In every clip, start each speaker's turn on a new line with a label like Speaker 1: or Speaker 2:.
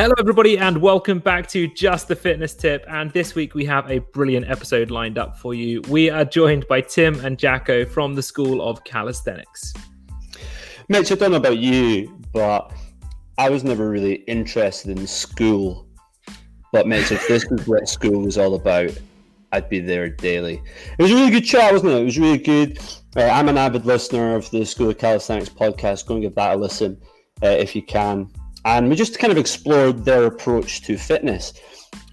Speaker 1: Hello, everybody, and welcome back to Just the Fitness Tip. And this week we have a brilliant episode lined up for you. We are joined by Tim and Jacko from the School of Calisthenics.
Speaker 2: Mitch, I don't know about you, but I was never really interested in school. But Mitch, if this was what school was all about, I'd be there daily. It was a really good chat, wasn't it? It was really good. Uh, I'm an avid listener of the School of Calisthenics podcast. Go and give that a listen uh, if you can and we just kind of explored their approach to fitness.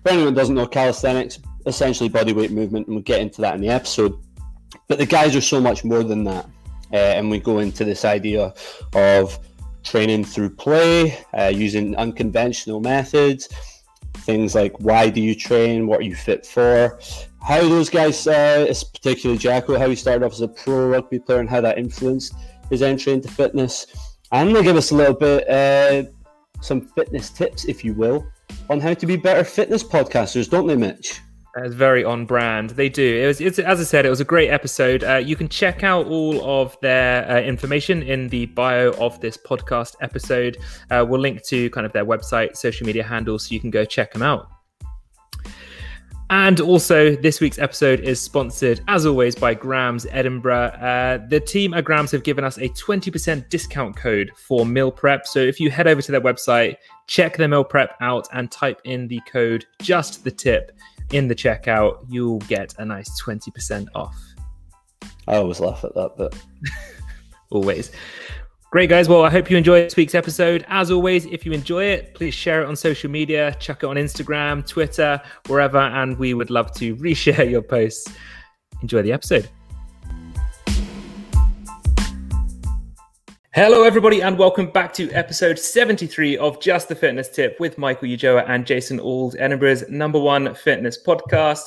Speaker 2: For anyone who doesn't know calisthenics, essentially bodyweight movement, and we'll get into that in the episode. But the guys are so much more than that, uh, and we go into this idea of training through play, uh, using unconventional methods, things like why do you train, what are you fit for, how those guys, uh, particularly Jacko, how he started off as a pro rugby player and how that influenced his entry into fitness. And they give us a little bit uh, some fitness tips, if you will, on how to be better fitness podcasters, don't they, Mitch?
Speaker 1: It's very on brand. They do. It was, it's, as I said, it was a great episode. Uh, you can check out all of their uh, information in the bio of this podcast episode. Uh, we'll link to kind of their website, social media handles, so you can go check them out. And also, this week's episode is sponsored, as always, by Grams Edinburgh. Uh, the team at Grams have given us a 20% discount code for meal prep. So if you head over to their website, check their meal prep out, and type in the code just the tip in the checkout, you'll get a nice 20% off.
Speaker 2: I always laugh at that but.
Speaker 1: always. Great, guys. Well, I hope you enjoy this week's episode. As always, if you enjoy it, please share it on social media, check it on Instagram, Twitter, wherever, and we would love to reshare your posts. Enjoy the episode. Hello, everybody, and welcome back to episode 73 of Just the Fitness Tip with Michael Ujoa and Jason Auld, Edinburgh's number one fitness podcast.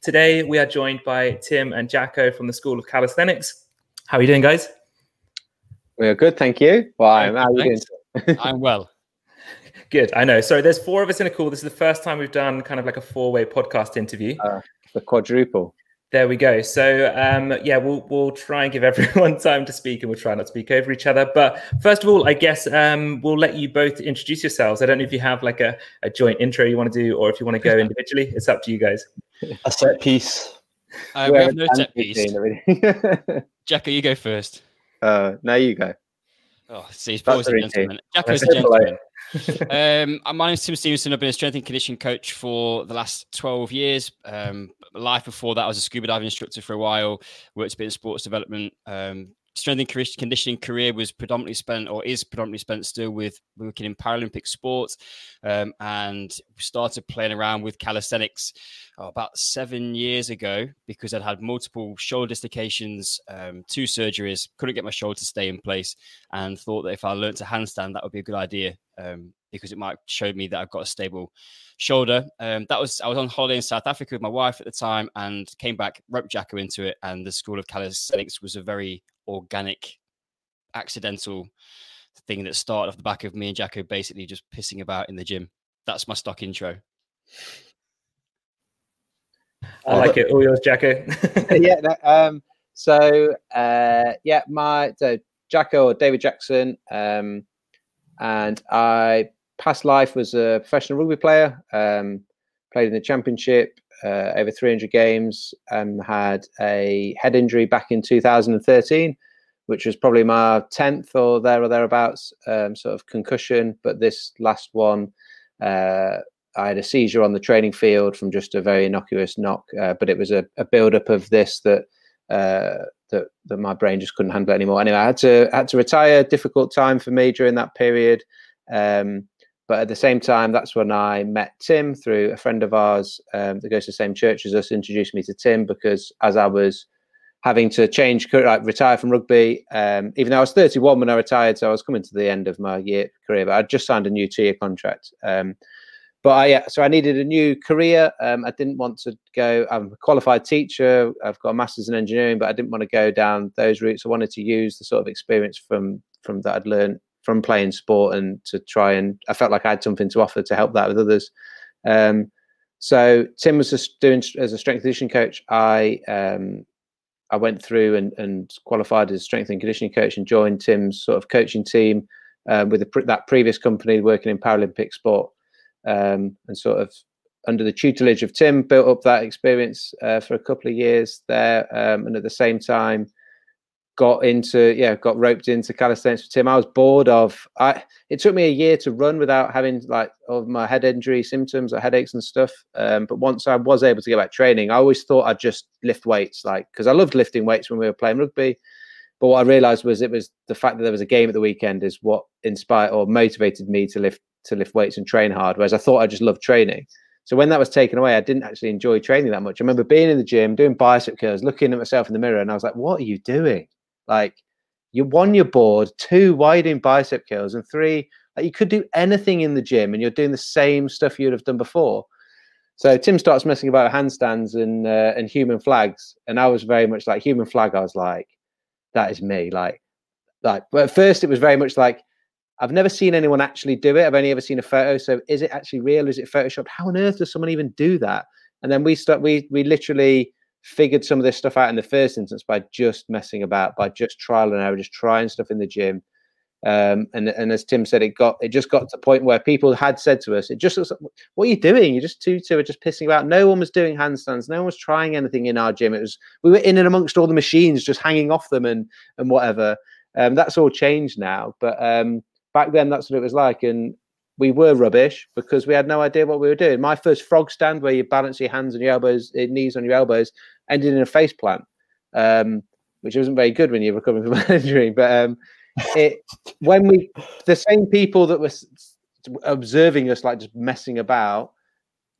Speaker 1: Today, we are joined by Tim and Jacko from the School of Calisthenics. How are you doing, guys?
Speaker 3: We are good, thank you. Well, I'm,
Speaker 4: I'm well.
Speaker 1: Good. I know. So there's four of us in a call. This is the first time we've done kind of like a four-way podcast interview. Uh,
Speaker 3: the quadruple.
Speaker 1: There we go. So um, yeah, we'll we'll try and give everyone time to speak, and we'll try not to speak over each other. But first of all, I guess um, we'll let you both introduce yourselves. I don't know if you have like a, a joint intro you want to do, or if you want to go individually. It's up to you guys.
Speaker 2: A set piece.
Speaker 4: Uh, we have no set piece. Jacko, you go first.
Speaker 3: Uh, now you go.
Speaker 4: Oh, see, he's always a gentleman. Jacko's a gentleman. um, my name's Tim Stevenson. I've been a strength and conditioning coach for the last 12 years. Um, life before that, I was a scuba diving instructor for a while, worked a bit in sports development, um, strength and conditioning career was predominantly spent or is predominantly spent still with working in Paralympic sports um, and started playing around with calisthenics oh, about seven years ago because I'd had multiple shoulder dislocations, um, two surgeries, couldn't get my shoulder to stay in place, and thought that if I learned to handstand, that would be a good idea um, because it might show me that I've got a stable shoulder. Um, that was I was on holiday in South Africa with my wife at the time and came back, roped Jacko into it, and the School of Calisthenics was a very organic, accidental thing that started off the back of me and Jacko basically just pissing about in the gym. That's my stock intro.
Speaker 1: I like it. All yours, Jacko.
Speaker 3: yeah. Um, so uh, yeah, my so Jacko or David Jackson, um, and I past life was a professional rugby player. Um, played in the championship, uh, over 300 games and had a head injury back in 2013, which was probably my 10th or there or thereabouts, um, sort of concussion. But this last one, uh, I had a seizure on the training field from just a very innocuous knock, uh, but it was a, a build up of this that. Uh, that, that my brain just couldn't handle anymore. Anyway, I had to had to retire. Difficult time for me during that period. Um, but at the same time, that's when I met Tim through a friend of ours um, that goes to the same church as us, introduced me to Tim because as I was having to change, like retire from rugby, um, even though I was 31 when I retired, so I was coming to the end of my year career, but I'd just signed a new two-year contract. Um, but I, so I needed a new career. Um, I didn't want to go. I'm a qualified teacher. I've got a master's in engineering, but I didn't want to go down those routes. I wanted to use the sort of experience from from that I'd learned from playing sport and to try and I felt like I had something to offer to help that with others. Um, so Tim was just doing as a strength conditioning coach. I um, I went through and, and qualified as strength and conditioning coach and joined Tim's sort of coaching team um, with that previous company working in Paralympic sport. um, and sort of under the tutelage of Tim, built up that experience uh, for a couple of years there, um, and at the same time got into yeah got roped into calisthenics with Tim. I was bored of I. It took me a year to run without having like of my head injury symptoms or headaches and stuff. Um, but once I was able to get back training, I always thought I'd just lift weights, like because I loved lifting weights when we were playing rugby. But what I realised was it was the fact that there was a game at the weekend is what inspired or motivated me to lift to lift weights and train hard. Whereas I thought I just loved training. So when that was taken away, I didn't actually enjoy training that much. I remember being in the gym, doing bicep curls, looking at myself in the mirror, and I was like, "What are you doing? Like, you one, you're bored. Two, why are you doing bicep curls? And three, like, you could do anything in the gym, and you're doing the same stuff you'd have done before." So Tim starts messing about handstands and uh, and human flags, and I was very much like human flag. I was like, "That is me." Like, like. But at first, it was very much like I've never seen anyone actually do it. I've only ever seen a photo. So is it actually real? Is it photoshopped? How on earth does someone even do that? And then we start. We we literally figured some of this stuff out in the first instance by just messing about, by just trial and error, just trying stuff in the gym. Um, and and as Tim said, it got it just got to the point where people had said to us, "It just like, what are you doing? You're just two two are just pissing about." No one was doing handstands. No one was trying anything in our gym. It was we were in and amongst all the machines, just hanging off them and and whatever. Um, that's all changed now, but um, back then that's what it was like and we were rubbish because we had no idea what we were doing. My first frog stand where you balance your hands and your elbows your knees on your elbows ended in a face plant um, which wasn't very good when you're recovering from an injury but um, it when we the same people that were observing us like just messing about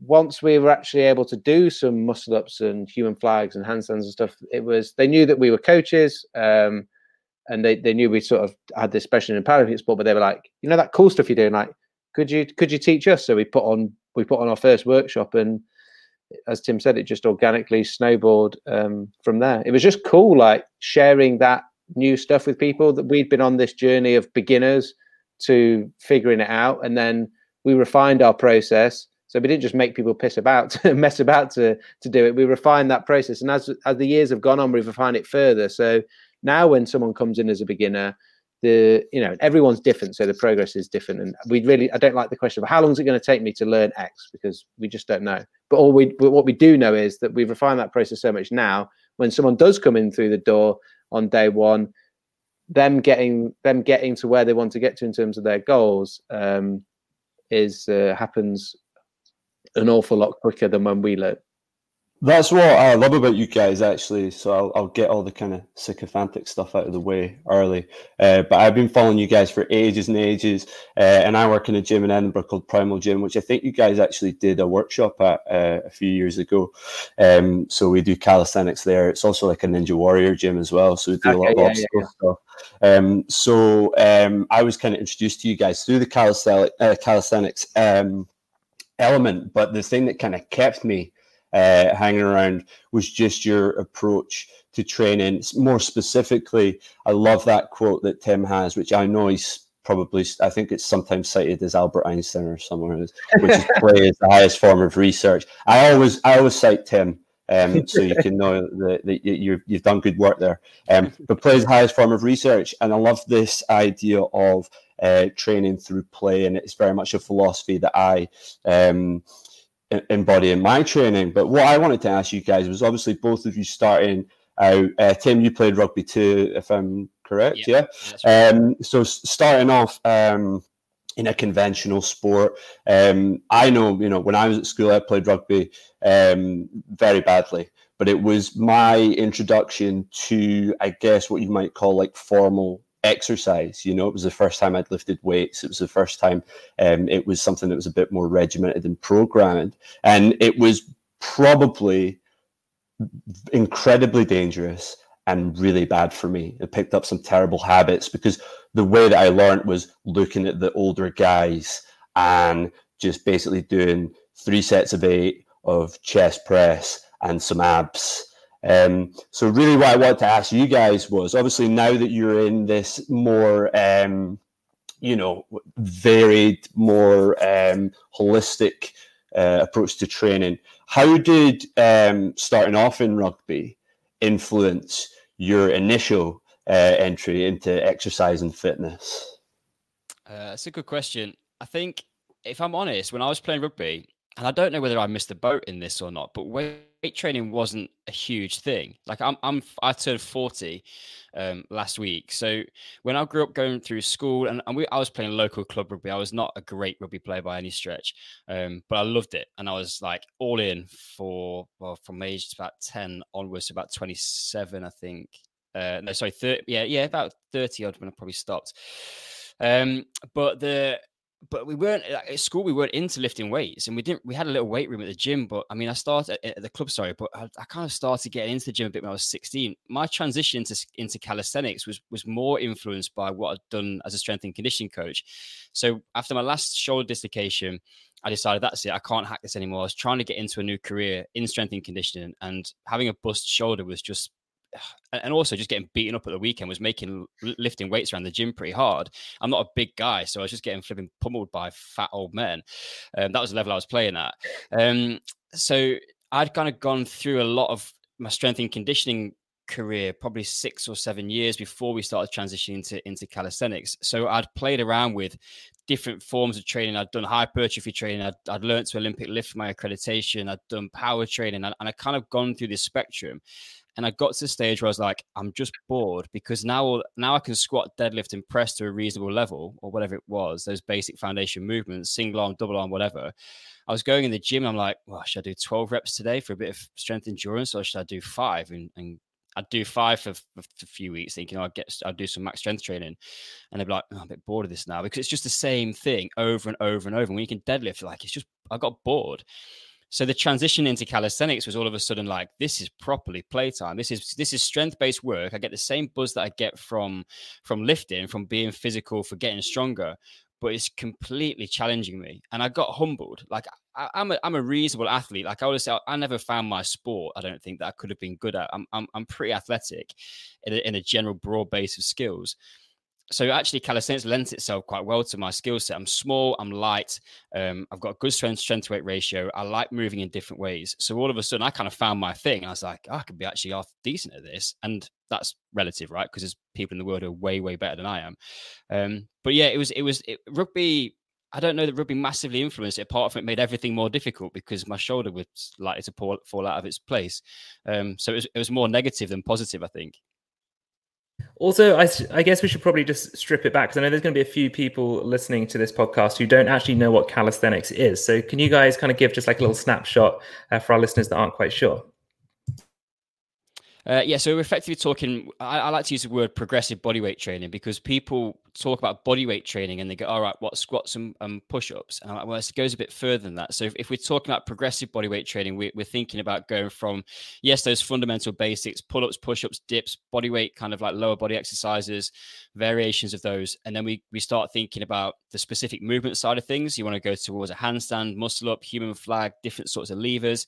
Speaker 3: once we were actually able to do some muscle ups and human flags and handstands and stuff it was they knew that we were coaches um, and they, they knew we sort of had this special in Paralympic sport, but they were like, you know, that cool stuff you're doing, like, could you could you teach us? So we put on we put on our first workshop, and as Tim said, it just organically snowballed um, from there. It was just cool, like sharing that new stuff with people that we'd been on this journey of beginners to figuring it out, and then we refined our process. So we didn't just make people piss about, to mess about to to do it. We refined that process, and as as the years have gone on, we've refined it further. So now, when someone comes in as a beginner, the you know everyone's different, so the progress is different. And we really, I don't like the question of how long is it going to take me to learn X because we just don't know. But all we what we do know is that we've refined that process so much now. When someone does come in through the door on day one, them getting them getting to where they want to get to in terms of their goals um, is uh, happens an awful lot quicker than when we learn.
Speaker 2: That's what I love about you guys, actually. So I'll, I'll get all the kind of sycophantic stuff out of the way early. Uh, but I've been following you guys for ages and ages. Uh, and I work in a gym in Edinburgh called Primal Gym, which I think you guys actually did a workshop at uh, a few years ago. Um, so we do calisthenics there. It's also like a Ninja Warrior gym as well. So we do okay, a lot of yeah, obstacle yeah, stuff. Um, so um, I was kind of introduced to you guys through the calisthenic, uh, calisthenics um, element. But the thing that kind of kept me uh, hanging around was just your approach to training. More specifically, I love that quote that Tim has, which I know he's probably, I think it's sometimes cited as Albert Einstein or someone, which is play is the highest form of research. I always, I always cite Tim. Um, so you can know that, that you, have done good work there. Um, but play is the highest form of research, and I love this idea of uh, training through play, and it's very much a philosophy that I um, embody in my training. But what I wanted to ask you guys was obviously both of you starting out. Uh, Tim, you played rugby too, if I'm correct. Yeah. yeah? Um, so starting off. Um, in a conventional sport. Um, I know, you know, when I was at school, I played rugby um, very badly, but it was my introduction to, I guess, what you might call like formal exercise. You know, it was the first time I'd lifted weights. It was the first time um, it was something that was a bit more regimented and programmed. And it was probably incredibly dangerous and really bad for me. It picked up some terrible habits because the way that I learned was looking at the older guys and just basically doing three sets of eight of chest press and some abs um, so really what I want to ask you guys was obviously now that you're in this more, um, you know, varied, more um, holistic uh, approach to training, how did um, starting off in rugby influence your initial uh, entry into exercise and fitness?
Speaker 4: Uh, that's a good question. I think if I'm honest, when I was playing rugby, and I don't know whether I missed the boat in this or not, but weight training wasn't a huge thing. Like I'm, I'm I turned 40 um, last week. So when I grew up going through school and, and we, I was playing local club rugby, I was not a great rugby player by any stretch, um, but I loved it. And I was like all in for, well, from age about 10 onwards to about 27, I think. Uh, no, sorry, 30, yeah, yeah, about 30 odd when I probably stopped. Um, but the but we weren't at school. We weren't into lifting weights, and we didn't. We had a little weight room at the gym, but I mean, I started uh, at the club. Sorry, but I, I kind of started getting into the gym a bit when I was sixteen. My transition into into calisthenics was was more influenced by what I'd done as a strength and conditioning coach. So after my last shoulder dislocation, I decided that's it. I can't hack this anymore. I was trying to get into a new career in strength and conditioning, and having a bust shoulder was just and also just getting beaten up at the weekend was making lifting weights around the gym pretty hard. I'm not a big guy, so I was just getting flipping pummeled by fat old men. Um, that was the level I was playing at. Um, so I'd kind of gone through a lot of my strength and conditioning career, probably six or seven years before we started transitioning into, into calisthenics. So I'd played around with different forms of training. I'd done hypertrophy training. I'd, I'd learned to Olympic lift my accreditation. I'd done power training, and, and I kind of gone through this spectrum. And I got to the stage where I was like, I'm just bored because now now I can squat, deadlift, and press to a reasonable level or whatever it was, those basic foundation movements, single arm, double arm, whatever. I was going in the gym. I'm like, well, should I do 12 reps today for a bit of strength endurance, or should I do five? And, and I'd do five for, for, a few weeks, thinking I'd get I'd do some max strength training, and they'd be like, oh, I'm a bit bored of this now because it's just the same thing over and over and over. And when you can deadlift, like it's just I got bored. So the transition into calisthenics was all of a sudden like this is properly playtime. This is this is strength based work. I get the same buzz that I get from from lifting, from being physical, for getting stronger, but it's completely challenging me. And I got humbled. Like I, am a I'm a reasonable athlete. Like I always say, I never found my sport. I don't think that I could have been good at. I'm I'm, I'm pretty athletic in a, in a general broad base of skills so actually calisthenics lends itself quite well to my skill set. I'm small, I'm light, um, I've got a good strength strength to weight ratio. I like moving in different ways. So all of a sudden, I kind of found my thing. I was like, oh, I could be actually off decent at this, and that's relative, right? Because there's people in the world who are way way better than I am. Um, but yeah, it was it was it, rugby. I don't know that rugby massively influenced it. Apart from it made everything more difficult because my shoulder was likely to fall, fall out of its place. Um, so it was, it was more negative than positive, I think.
Speaker 1: Also, I, I, guess we should probably just strip it back because I know there's going to be a few people listening to this podcast who don't actually know what calisthenics is. So, can you guys kind of give just like a little snapshot uh, for our listeners that aren't quite sure?
Speaker 4: Uh, yeah, so we're effectively talking. I, I, like to use the word progressive bodyweight training because people talk about bodyweight training and they go, "All right, what squats and, and push-ups?" And I'm like, well, it goes a bit further than that. So if, if we're talking about progressive bodyweight training, we, we're thinking about going from yes, those fundamental basics: pull-ups, push-ups, dips, bodyweight, kind of like lower body exercises, variations of those, and then we we start thinking about the specific movement side of things. You want to go towards a handstand, muscle up, human flag, different sorts of levers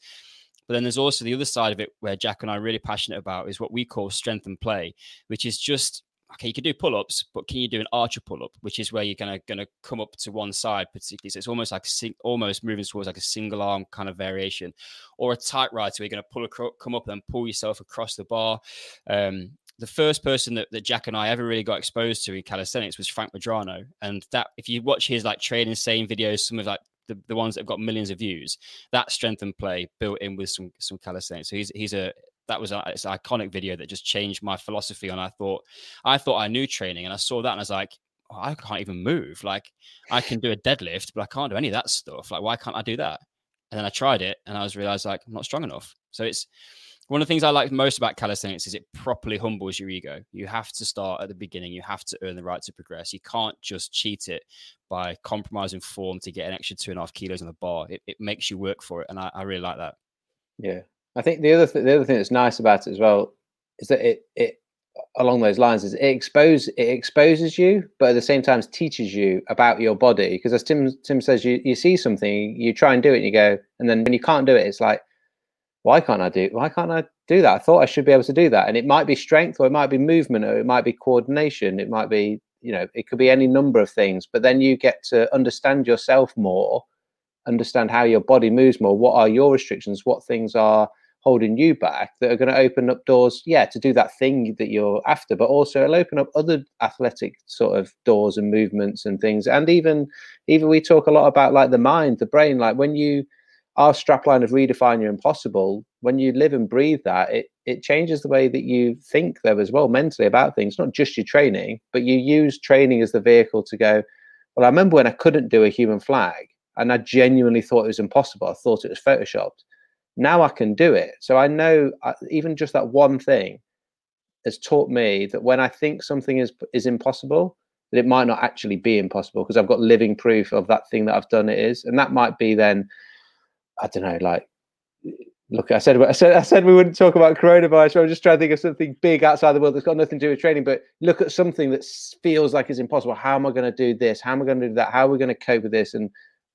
Speaker 4: but then there's also the other side of it where Jack and I are really passionate about is what we call strength and play, which is just okay, you can do pull-ups, but can you do an archer pull-up, which is where you're gonna gonna come up to one side, particularly. So it's almost like almost moving towards like a single arm kind of variation, or a typewriter, so you're gonna pull across, come up and pull yourself across the bar. Um, the first person that, that Jack and I ever really got exposed to in calisthenics was Frank Medrano, and that if you watch his like training same videos, some of like the, the ones that have got millions of views, that strength and play built in with some some calisthenics. So he's he's a that was a, it's an iconic video that just changed my philosophy. And I thought I thought I knew training, and I saw that, and I was like, oh, I can't even move. Like I can do a deadlift, but I can't do any of that stuff. Like why can't I do that? And then I tried it, and I was realized like I'm not strong enough. So it's one of the things I like most about calisthenics is it properly humbles your ego. You have to start at the beginning. You have to earn the right to progress. You can't just cheat it by compromising form to get an extra two and a half kilos on the bar. It, it makes you work for it, and I, I really like that.
Speaker 3: Yeah, I think the other th- the other thing that's nice about it as well is that it it along those lines is it expose it exposes you, but at the same time teaches you about your body. Because as Tim Tim says, you you see something, you try and do it, and you go, and then when you can't do it, it's like why can't I do why can't I do that? I thought I should be able to do that. And it might be strength or it might be movement or it might be coordination. It might be, you know, it could be any number of things. But then you get to understand yourself more, understand how your body moves more. What are your restrictions? What things are holding you back that are going to open up doors, yeah, to do that thing that you're after, but also it'll open up other athletic sort of doors and movements and things. And even even we talk a lot about like the mind, the brain, like when you our strapline of redefine your impossible, when you live and breathe that, it it changes the way that you think there as well mentally about things, not just your training, but you use training as the vehicle to go, well, I remember when I couldn't do a human flag and I genuinely thought it was impossible. I thought it was photoshopped now I can do it. So I know uh, even just that one thing has taught me that when I think something is is impossible, that it might not actually be impossible because I've got living proof of that thing that I've done it is, and that might be then, I don't know, like. Look, I said, I said, I said we wouldn't talk about coronavirus. I'm just trying to think of something big outside the world that's got nothing to do with training. But look at something that feels like it's impossible. How am I going to do this? How am I going to do that? How are we going to cope with this? And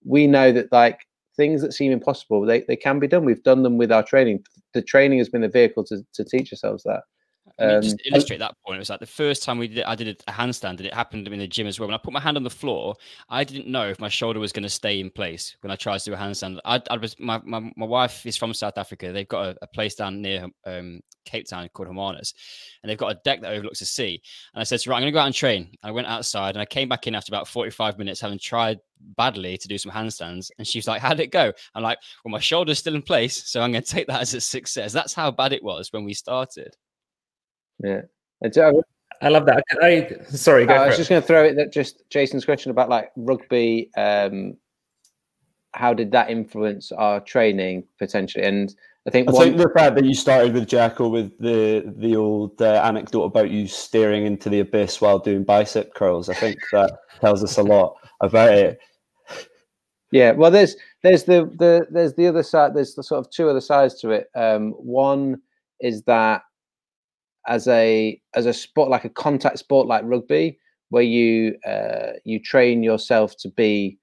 Speaker 3: we know that, like, things that seem impossible, they, they can be done. We've done them with our training. The training has been the vehicle to, to teach ourselves that.
Speaker 4: I mean, just um, illustrate that point. It was like the first time we did, it, I did a handstand, and it happened in the gym as well. When I put my hand on the floor, I didn't know if my shoulder was going to stay in place when I tried to do a handstand. I, I was my, my, my wife is from South Africa. They've got a, a place down near um, Cape Town called Hermanus, and they've got a deck that overlooks the sea. And I said, "Right, I'm going to go out and train." I went outside, and I came back in after about 45 minutes, having tried badly to do some handstands. And she's like, "How'd it go?" I'm like, "Well, my shoulder's still in place, so I'm going to take that as a success." That's how bad it was when we started.
Speaker 3: Yeah.
Speaker 1: I love that. I, sorry,
Speaker 3: I was it. just going to throw it that just Jason's question about like rugby. Um, how did that influence our training potentially? And I think
Speaker 2: I one... think the fact that you started with Jacko with the the old uh, anecdote about you staring into the abyss while doing bicep curls. I think that tells us a lot about it.
Speaker 3: Yeah, well, there's there's the the there's the other side. There's the sort of two other sides to it. Um, one is that as a as a sport like a contact sport like rugby where you uh, you train yourself to be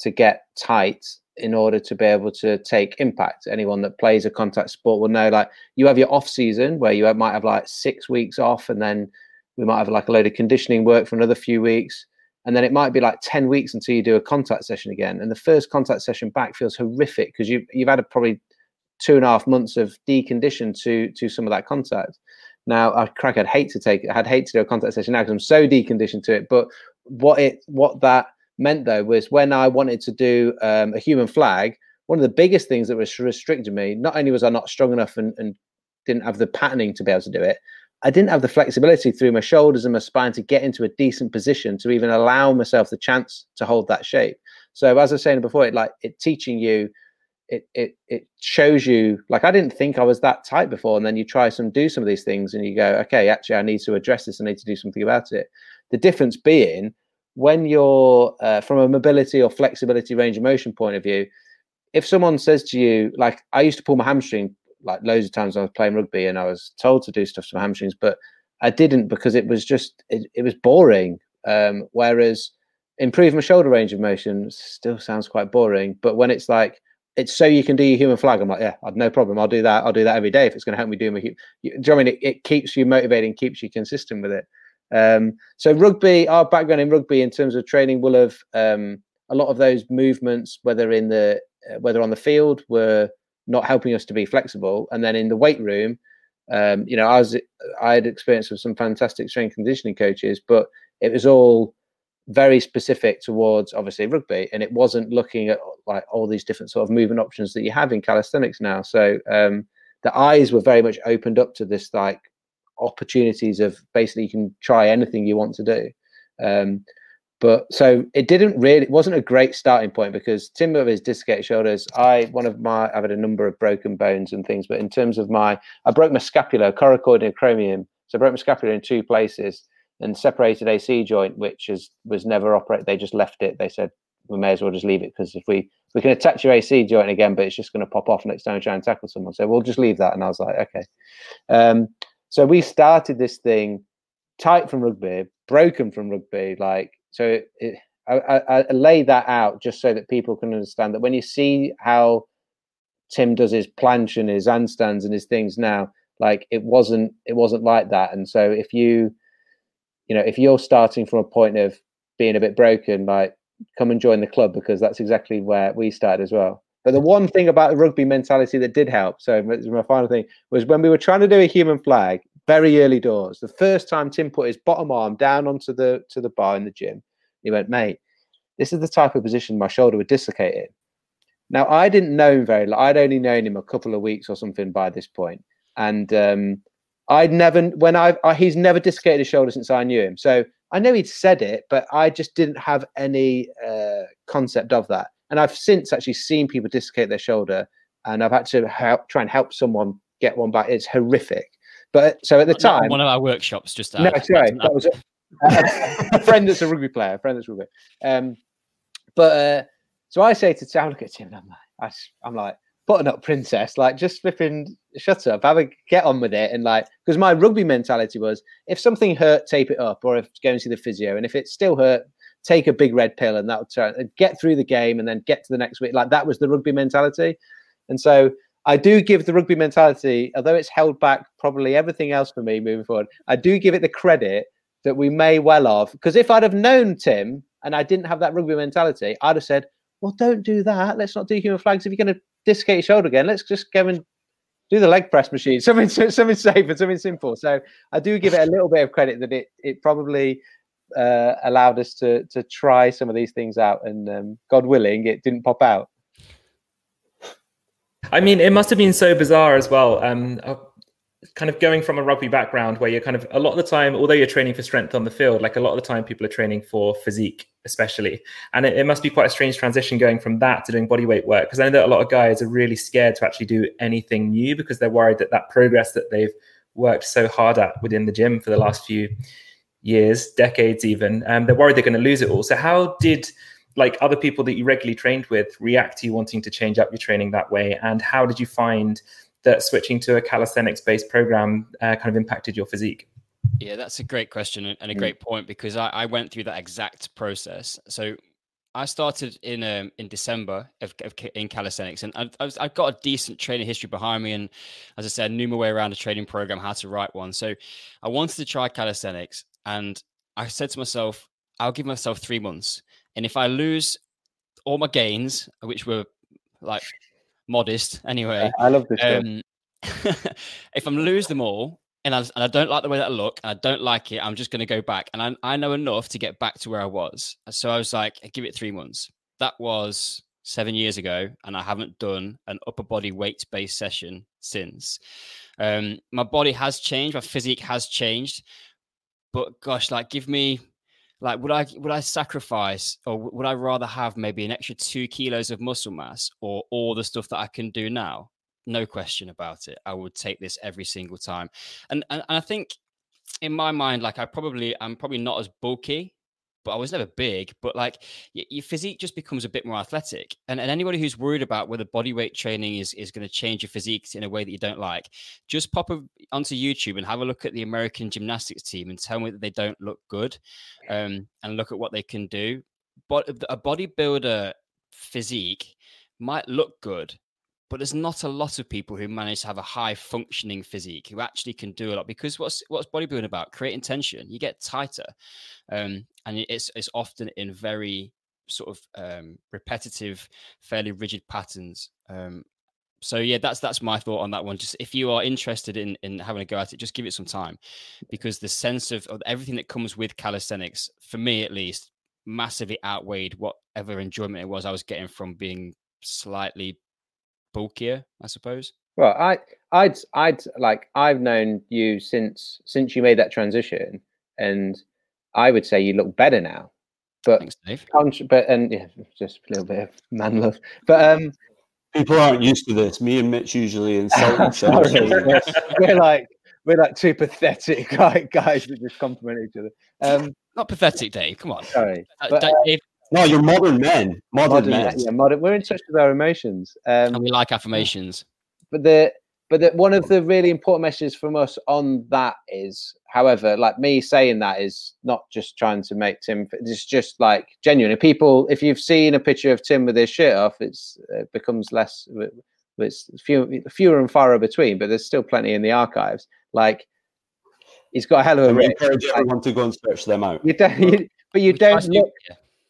Speaker 3: to get tight in order to be able to take impact. Anyone that plays a contact sport will know like you have your off season where you might have like six weeks off and then we might have like a load of conditioning work for another few weeks and then it might be like 10 weeks until you do a contact session again. And the first contact session back feels horrific because you've, you've had a probably two and a half months of decondition to to some of that contact now, I crack, I'd hate to take, I'd hate to do a contact session now because I'm so deconditioned to it. But what it, what that meant though was when I wanted to do um, a human flag, one of the biggest things that was restricting me, not only was I not strong enough and, and didn't have the patterning to be able to do it, I didn't have the flexibility through my shoulders and my spine to get into a decent position to even allow myself the chance to hold that shape. So as I was saying before, it like it teaching you it it it shows you like I didn't think I was that tight before, and then you try some do some of these things, and you go, okay, actually, I need to address this. I need to do something about it. The difference being when you're uh, from a mobility or flexibility range of motion point of view, if someone says to you, like I used to pull my hamstring like loads of times I was playing rugby and I was told to do stuff to my hamstrings, but I didn't because it was just it, it was boring. Um, whereas improve my shoulder range of motion still sounds quite boring, but when it's like it's so you can do your human flag. I'm like, yeah, no problem. I'll do that. I'll do that every day if it's going to help me do my. Do you know I mean? It, it keeps you motivated, keeps you consistent with it. Um, so rugby, our background in rugby in terms of training will have um, a lot of those movements, whether in the uh, whether on the field, were not helping us to be flexible, and then in the weight room, um, you know, I was I had experience with some fantastic strength conditioning coaches, but it was all very specific towards obviously rugby and it wasn't looking at like all these different sort of movement options that you have in calisthenics now. So um, the eyes were very much opened up to this like opportunities of basically you can try anything you want to do. Um, but so it didn't really it wasn't a great starting point because tim of his dislocated shoulders i one of my i've had a number of broken bones and things but in terms of my i broke my scapula coracoid and acromion so i broke my scapula in two places and separated AC joint, which is was never operated. They just left it. They said we may as well just leave it because if we we can attach your AC joint again, but it's just going to pop off next time we try and tackle someone. So we'll just leave that. And I was like, okay. Um, so we started this thing tight from rugby, broken from rugby. Like so, it, it, I, I, I lay that out just so that people can understand that when you see how Tim does his planche and his handstands and his things now, like it wasn't it wasn't like that. And so if you you know, if you're starting from a point of being a bit broken, like come and join the club because that's exactly where we started as well. But the one thing about the rugby mentality that did help, so my final thing, was when we were trying to do a human flag, very early doors. The first time Tim put his bottom arm down onto the to the bar in the gym, he went, "Mate, this is the type of position my shoulder would dislocate in." Now I didn't know him very. I'd only known him a couple of weeks or something by this point, and um, I'd never when I, I he's never dislocated his shoulder since I knew him. So I know he'd said it, but I just didn't have any uh, concept of that. And I've since actually seen people dislocate their shoulder, and I've had to help try and help someone get one back. It's horrific. But so at the time,
Speaker 4: one of our workshops, just
Speaker 3: no, sorry, that was a, a, friend that's a rugby player, a friend that's rugby. Um, but uh, so I say to Tim, look at Tim, I'm like, I, am like, button up, princess, like just flipping, shut up, have a get on with it, and like, because my rugby mentality was, if something hurt, tape it up, or if go and see the physio, and if it still hurt, take a big red pill, and that would turn, get through the game, and then get to the next week. Like that was the rugby mentality, and so I do give the rugby mentality, although it's held back probably everything else for me moving forward. I do give it the credit that we may well have, because if I'd have known Tim and I didn't have that rugby mentality, I'd have said, "Well, don't do that. Let's not do human flags. If you're going to dislocate your shoulder again, let's just go and do the leg press machine. Something, something safe and something simple." So I do give it a little bit of credit that it it probably uh, allowed us to to try some of these things out, and um, God willing, it didn't pop out.
Speaker 1: I mean, it must have been so bizarre as well. Um, kind of going from a rugby background where you're kind of a lot of the time, although you're training for strength on the field, like a lot of the time people are training for physique, especially. And it, it must be quite a strange transition going from that to doing body weight work. Because I know that a lot of guys are really scared to actually do anything new because they're worried that that progress that they've worked so hard at within the gym for the last few years, decades even, um, they're worried they're going to lose it all. So how did like other people that you regularly trained with react to you wanting to change up your training that way and how did you find that switching to a calisthenics based program uh, kind of impacted your physique
Speaker 4: yeah that's a great question and a mm. great point because I, I went through that exact process so I started in um, in December of, of, in calisthenics, and I, I I've got a decent training history behind me. And as I said, knew my way around a training program, how to write one. So I wanted to try calisthenics, and I said to myself, I'll give myself three months. And if I lose all my gains, which were like modest anyway,
Speaker 3: I love this. Um,
Speaker 4: if I'm lose them all and I, and I don't like the way that I look and I don't like it, I'm just going to go back. And I, I know enough to get back to where I was. So I was like, give it three months. That was seven years ago, and I haven't done an upper body weight based session since. Um, my body has changed, my physique has changed, but gosh, like give me like would i would i sacrifice or would i rather have maybe an extra two kilos of muscle mass or all the stuff that i can do now? No question about it. I would take this every single time. And and, and i think in my mind like i probably i'm probably not as bulky but I was never big. But like your physique just becomes a bit more athletic. And, and anybody who's worried about whether body weight training is, is going to change your physique in a way that you don't like, just pop a, onto YouTube and have a look at the American gymnastics team and tell me that they don't look good um, and look at what they can do. But a bodybuilder physique might look good, but there's not a lot of people who manage to have a high functioning physique who actually can do a lot because what's what's bodybuilding about? Creating tension. You get tighter um, and it's it's often in very sort of um, repetitive fairly rigid patterns um, so yeah that's that's my thought on that one. Just if you are interested in in having a go at it just give it some time because the sense of, of everything that comes with calisthenics for me at least massively outweighed whatever enjoyment it was i was getting from being slightly bulkier, I suppose.
Speaker 3: Well, I, I'd, I'd like, I've known you since since you made that transition, and I would say you look better now. But,
Speaker 4: Thanks, Dave.
Speaker 3: but and yeah, just a little bit of man love. But um,
Speaker 2: people aren't used to this. Me and Mitch usually insult each other.
Speaker 3: we're like we're like two pathetic like guys that just compliment each other. Um,
Speaker 4: not pathetic, Dave. Come on.
Speaker 3: Sorry, uh, but, uh,
Speaker 2: Dave, no, you're modern men. Modern, modern men.
Speaker 3: Yeah, modern. We're in touch with our emotions,
Speaker 4: um, and we like affirmations.
Speaker 3: But the but the, one of the really important messages from us on that is, however, like me saying that is not just trying to make Tim. It's just like genuine. People, if you've seen a picture of Tim with his shirt off, it's it becomes less. It's fewer, fewer and farther between, but there's still plenty in the archives. Like he's got a hell of a.
Speaker 2: I encourage everyone to go and search them out.
Speaker 3: You don't, you, but you don't look.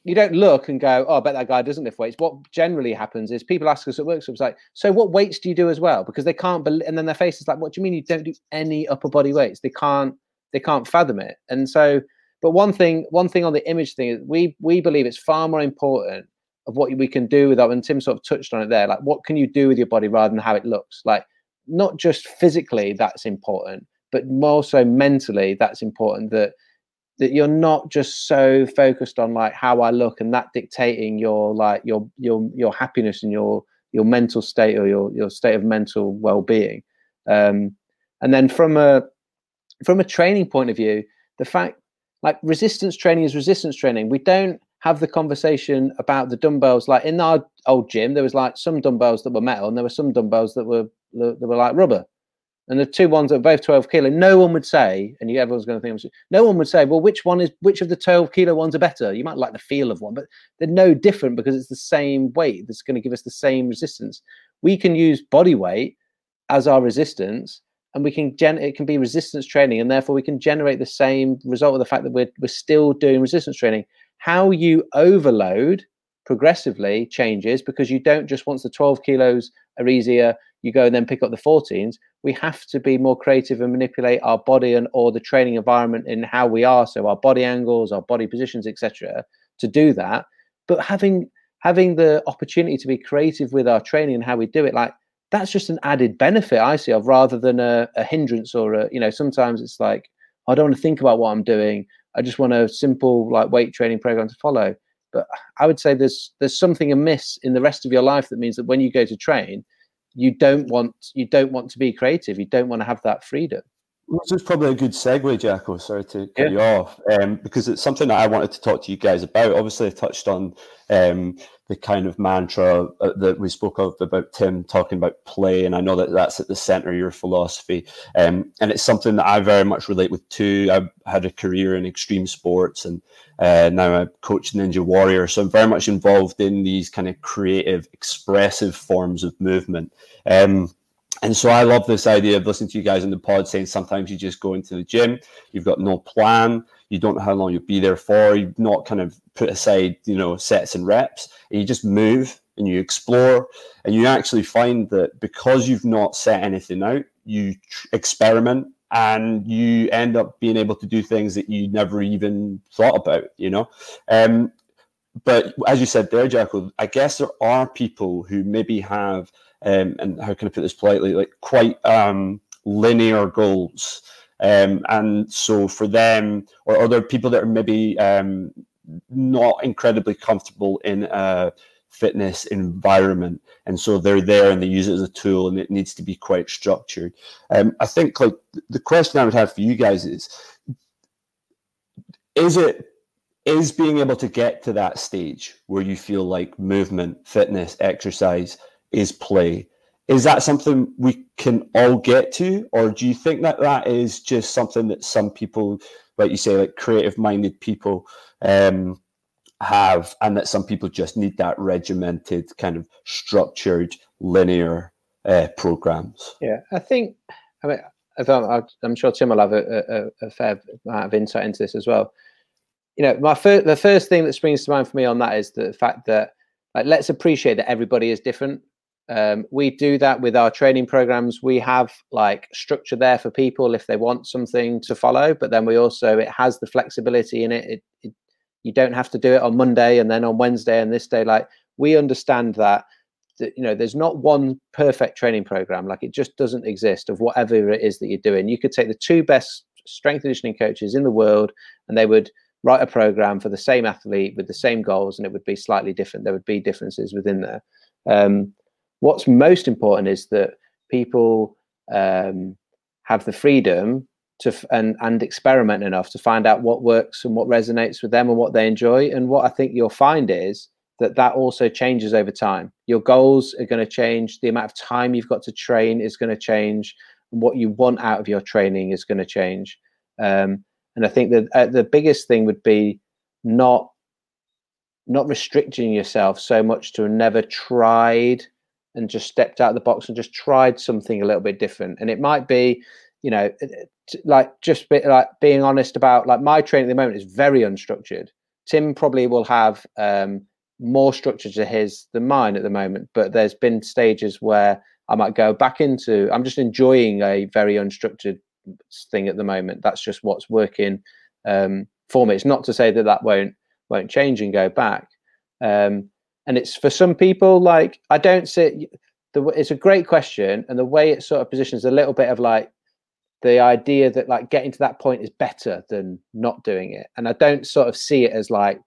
Speaker 3: You don't look and go, oh, I bet that guy doesn't lift weights. What generally happens is people ask us at workshops, like, so what weights do you do as well? Because they can't believe, and then their face is like, what do you mean you don't do any upper body weights? They can't, they can't fathom it. And so, but one thing, one thing on the image thing is we we believe it's far more important of what we can do with that. And Tim sort of touched on it there. Like, what can you do with your body rather than how it looks? Like, not just physically, that's important, but more so mentally, that's important. That that you're not just so focused on like how I look and that dictating your like your your your happiness and your your mental state or your your state of mental well-being. Um, and then from a from a training point of view, the fact like resistance training is resistance training. We don't have the conversation about the dumbbells. Like in our old gym, there was like some dumbbells that were metal, and there were some dumbbells that were that were like rubber. And the two ones that are both 12 kilo, no one would say, and you, everyone's going to think, no one would say, well, which one is, which of the 12 kilo ones are better? You might like the feel of one, but they're no different because it's the same weight that's going to give us the same resistance. We can use body weight as our resistance, and we can gen, it can be resistance training, and therefore we can generate the same result of the fact that we're, we're still doing resistance training. How you overload progressively changes because you don't just once the 12 kilos are easier, you go and then pick up the 14s we have to be more creative and manipulate our body and or the training environment in how we are so our body angles our body positions etc to do that. But having having the opportunity to be creative with our training and how we do it like that's just an added benefit i see of rather than a, a hindrance or a you know sometimes it's like i don't want to think about what i'm doing. I just want a simple like weight training program to follow. But i would say there's there's something amiss in the rest of your life that means that when you go to train you don't want you don't want to be creative. You don't want to have that freedom.
Speaker 2: This is probably a good segue, Jacko. Sorry to cut yeah. you off, um, because it's something that I wanted to talk to you guys about. Obviously, I touched on um, the kind of mantra uh, that we spoke of about Tim talking about play, and I know that that's at the center of your philosophy, um, and it's something that I very much relate with too. I've had a career in extreme sports, and uh, now I coach Ninja Warrior, so I'm very much involved in these kind of creative, expressive forms of movement. Um, and so I love this idea of listening to you guys in the pod saying sometimes you just go into the gym, you've got no plan, you don't know how long you'll be there for, you've not kind of put aside, you know, sets and reps, and you just move and you explore, and you actually find that because you've not set anything out, you tr- experiment and you end up being able to do things that you never even thought about, you know. Um, but as you said there, Jacko, I guess there are people who maybe have um, and how can I put this politely, like quite um, linear goals. Um, and so for them or other people that are maybe um, not incredibly comfortable in a fitness environment, and so they're there and they use it as a tool, and it needs to be quite structured. Um, I think like the question I would have for you guys is: Is it is being able to get to that stage where you feel like movement, fitness, exercise is play. Is that something we can all get to, or do you think that that is just something that some people, like you say, like creative minded people, um, have, and that some people just need that regimented, kind of structured, linear uh, programs?
Speaker 3: Yeah, I think. I mean, I'm sure Tim will have a, a, a, fair amount of insight into this as well. You know, my first, the first thing that springs to mind for me on that is the fact that, like, let's appreciate that everybody is different. Um, we do that with our training programs. We have like structure there for people if they want something to follow, but then we also it has the flexibility in it. It, it. You don't have to do it on Monday and then on Wednesday and this day. Like we understand that that you know there's not one perfect training program. Like it just doesn't exist of whatever it is that you're doing. You could take the two best strength conditioning coaches in the world and they would write a program for the same athlete with the same goals and it would be slightly different. There would be differences within there. Um, what's most important is that people um, have the freedom to f- and and experiment enough to find out what works and what resonates with them and what they enjoy. And what I think you'll find is that that also changes over time. Your goals are going to change. The amount of time you've got to train is going to change. What you want out of your training is going to change. Um, and I think that uh, the biggest thing would be not not restricting yourself so much to never tried and just stepped out of the box and just tried something a little bit different. And it might be, you know, like just like being honest about like my training at the moment is very unstructured. Tim probably will have um, more structure to his than mine at the moment, but there's been stages where I might go back into. I'm just enjoying a very unstructured thing at the moment. That's just what's working um, for me. It's not to say that that won't won't change and go back. Um, and it's for some people like I don't see. The, it's a great question, and the way it sort of positions a little bit of like the idea that like getting to that point is better than not doing it. And I don't sort of see it as like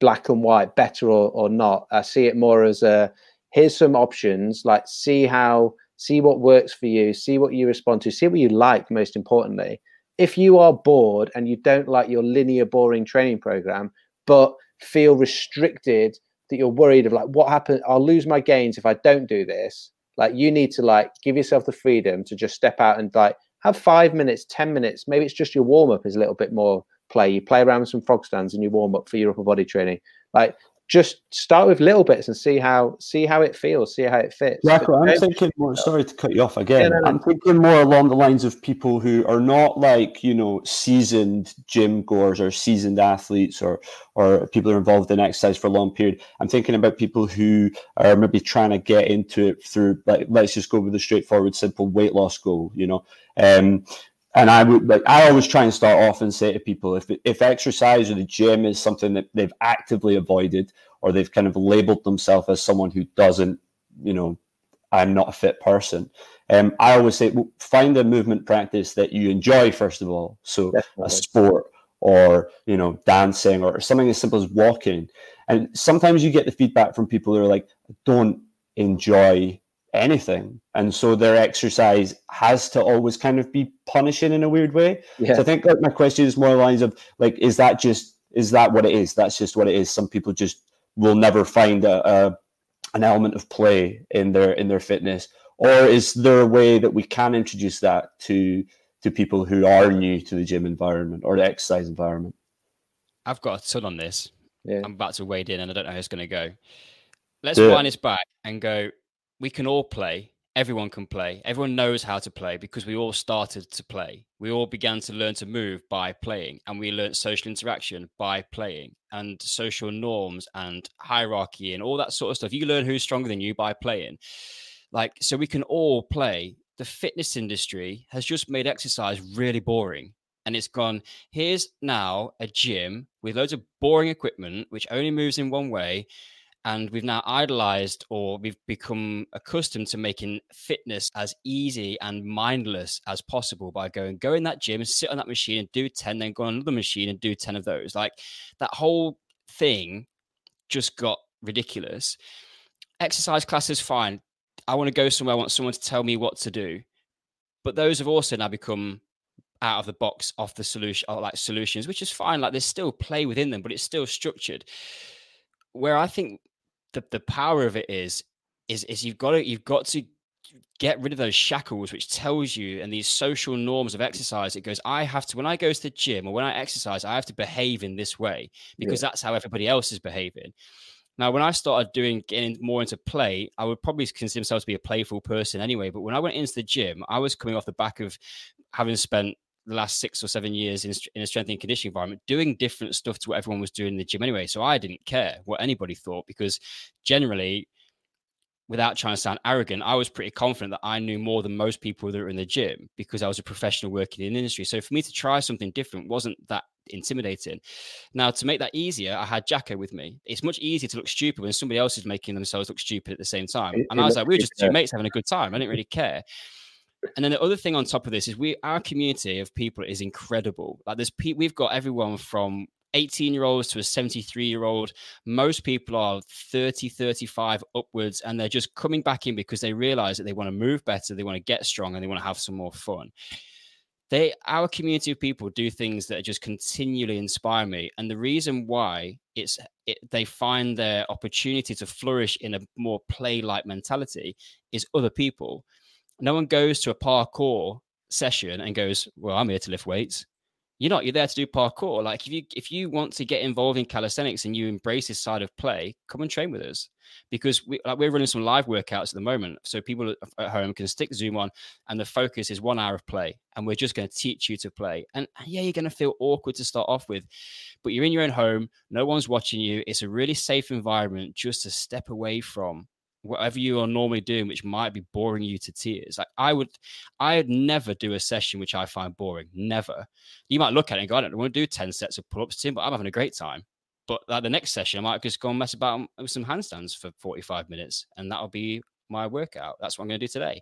Speaker 3: black and white, better or, or not. I see it more as a here's some options, like see how see what works for you, see what you respond to, see what you like most importantly. If you are bored and you don't like your linear boring training program, but feel restricted that you're worried of like what happened, I'll lose my gains if I don't do this. Like you need to like give yourself the freedom to just step out and like have five minutes, 10 minutes. Maybe it's just your warm up is a little bit more play. You play around with some frog stands and you warm up for your upper body training. Like just start with little bits and see how see how it feels, see how it fits.
Speaker 2: Jacko, I'm thinking more. Sorry to cut you off again. Yeah, no, no. I'm thinking more along the lines of people who are not like you know seasoned gym goers or seasoned athletes or or people who are involved in exercise for a long period. I'm thinking about people who are maybe trying to get into it through like let's just go with a straightforward, simple weight loss goal. You know, um, and I would like I always try and start off and say to people if if exercise or the gym is something that they've actively avoided or they've kind of labeled themselves as someone who doesn't, you know, I'm not a fit person. Um, I always say well, find a movement practice that you enjoy first of all. So Definitely. a sport or you know dancing or something as simple as walking. And sometimes you get the feedback from people who are like, don't enjoy anything. And so their exercise has to always kind of be punishing in a weird way. Yeah. So I think like my question is more lines of like, is that just is that what it is? That's just what it is. Some people just will never find a, a an element of play in their in their fitness. Or is there a way that we can introduce that to to people who are new to the gym environment or the exercise environment?
Speaker 4: I've got a ton on this. Yeah. I'm about to wade in and I don't know how it's going to go. Let's yeah. wind this back and go we can all play. Everyone can play. Everyone knows how to play because we all started to play. We all began to learn to move by playing, and we learned social interaction by playing, and social norms and hierarchy and all that sort of stuff. You learn who's stronger than you by playing. Like, so we can all play. The fitness industry has just made exercise really boring and it's gone here's now a gym with loads of boring equipment which only moves in one way and we've now idolized or we've become accustomed to making fitness as easy and mindless as possible by going go in that gym and sit on that machine and do 10 then go on another machine and do 10 of those. Like that whole thing just got ridiculous. Exercise classes fine. I want to go somewhere i want someone to tell me what to do. But those have also now become out of the box off the solution like solutions which is fine. Like there's still play within them but it's still structured. Where i think the, the power of it is is is you've got to you've got to get rid of those shackles which tells you and these social norms of exercise it goes i have to when i go to the gym or when i exercise i have to behave in this way because yeah. that's how everybody else is behaving now when i started doing getting more into play i would probably consider myself to be a playful person anyway but when i went into the gym i was coming off the back of having spent the last six or seven years in, in a strength and conditioning environment doing different stuff to what everyone was doing in the gym anyway. So I didn't care what anybody thought because generally, without trying to sound arrogant, I was pretty confident that I knew more than most people that were in the gym because I was a professional working in the industry. So for me to try something different wasn't that intimidating. Now, to make that easier, I had Jacko with me. It's much easier to look stupid when somebody else is making themselves look stupid at the same time. And I was like, we were just two mates having a good time. I didn't really care and then the other thing on top of this is we our community of people is incredible. Like there's pe- we've got everyone from 18 year olds to a 73 year old. Most people are 30, 35 upwards, and they're just coming back in because they realize that they want to move better, they want to get strong, and they want to have some more fun. They, our community of people do things that just continually inspire me. And the reason why it's it, they find their opportunity to flourish in a more play like mentality is other people no one goes to a parkour session and goes, "Well, I'm here to lift weights." you're not. You're there to do parkour. Like if you if you want to get involved in calisthenics and you embrace this side of play, come and train with us because we, like we're running some live workouts at the moment, so people at home can stick Zoom on, and the focus is one hour of play, and we're just going to teach you to play. And yeah, you're going to feel awkward to start off with, but you're in your own home, no one's watching you. It's a really safe environment just to step away from whatever you are normally doing, which might be boring you to tears. Like I would, I'd never do a session which I find boring. Never. You might look at it and go, I don't want to do 10 sets of pull-ups, Tim, but I'm having a great time. But like the next session, I might just go and mess about with some handstands for 45 minutes, and that'll be my workout. That's what I'm going to do today.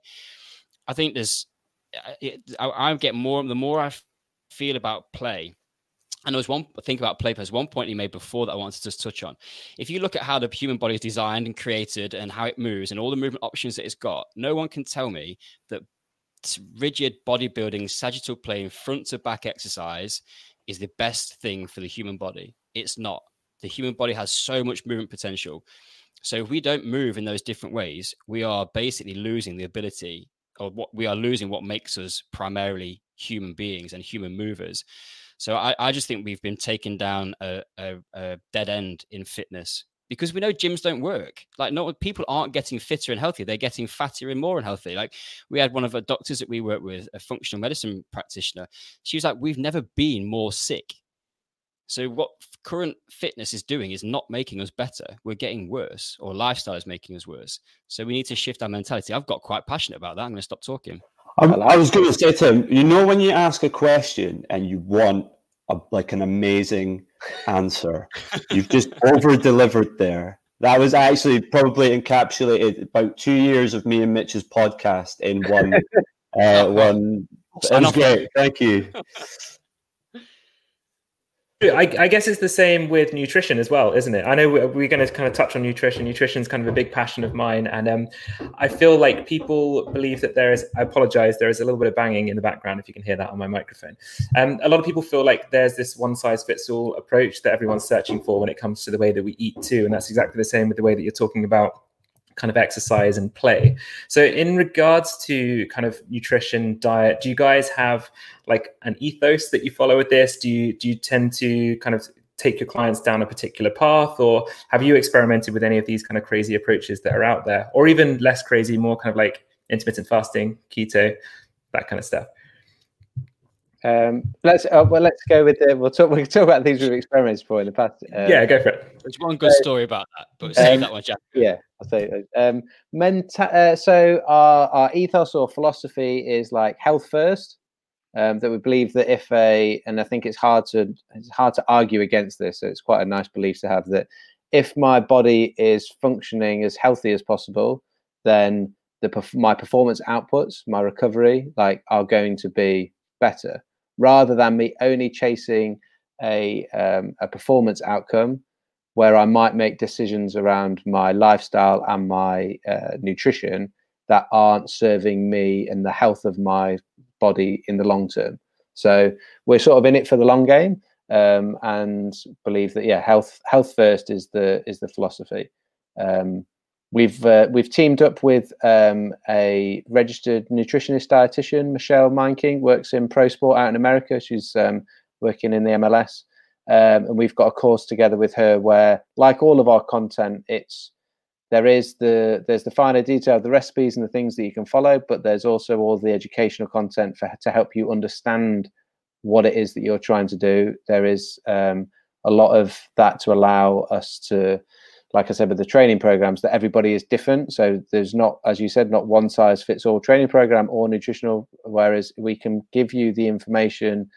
Speaker 4: I think there's, it, I, I get more, the more I feel about play, and there was one thing about play There's one point he made before that I wanted to just touch on. If you look at how the human body is designed and created and how it moves and all the movement options that it's got, no one can tell me that rigid bodybuilding, sagittal plane, front to back exercise is the best thing for the human body. It's not. The human body has so much movement potential. So if we don't move in those different ways, we are basically losing the ability or what we are losing what makes us primarily human beings and human movers. So I, I just think we've been taken down a, a, a dead end in fitness because we know gyms don't work. Like, no people aren't getting fitter and healthier; they're getting fatter and more unhealthy. Like, we had one of the doctors that we work with, a functional medicine practitioner. She was like, "We've never been more sick." So, what current fitness is doing is not making us better. We're getting worse, or lifestyle is making us worse. So, we need to shift our mentality. I've got quite passionate about that. I'm going to stop talking.
Speaker 2: I, I was going to say to him, you know, when you ask a question and you want a, like an amazing answer, you've just over delivered there. That was actually probably encapsulated about two years of me and Mitch's podcast in one. uh, one. It was great. Thank you.
Speaker 1: I, I, guess it's the same with nutrition as well, isn't it? I know we're, we're going to kind of touch on nutrition. Nutrition is kind of a big passion of mine, and um, I feel like people believe that there is. I apologize. There is a little bit of banging in the background if you can hear that on my microphone. Um, a lot of people feel like there's this one size fits all approach that everyone's searching for when it comes to the way that we eat too, and that's exactly the same with the way that you're talking about kind of exercise and play. So, in regards to kind of nutrition, diet, do you guys have like an ethos that you follow with this? Do you do you tend to kind of take your clients down a particular path, or have you experimented with any of these kind of crazy approaches that are out there, or even less crazy, more kind of like intermittent fasting, keto, that kind of stuff?
Speaker 3: Um, let's uh, well, let's go with the. We'll talk. We can talk about things we've experienced for in the past.
Speaker 1: Um, yeah, go for it.
Speaker 4: There's one good story about that, but save um, that one, Jack.
Speaker 3: Yeah, I'll say. Um, menta- uh, so our our ethos or philosophy is like health first. Um, that we believe that if a, and I think it's hard to it's hard to argue against this. So it's quite a nice belief to have that if my body is functioning as healthy as possible, then the my performance outputs, my recovery, like are going to be better rather than me only chasing a um, a performance outcome where I might make decisions around my lifestyle and my uh, nutrition that aren't serving me and the health of my body in the long term. So we're sort of in it for the long game, um, and believe that yeah, health health first is the is the philosophy. Um, We've uh, we've teamed up with um, a registered nutritionist dietitian, Michelle Meinking, works in pro sport out in America. She's um, working in the MLS, um, and we've got a course together with her where, like all of our content, it's there is the there's the finer detail of the recipes and the things that you can follow, but there's also all the educational content for to help you understand what it is that you're trying to do. There is um, a lot of that to allow us to like I said, with the training programs, that everybody is different. So there's not, as you said, not one size fits all training program or nutritional. Whereas we can give you the information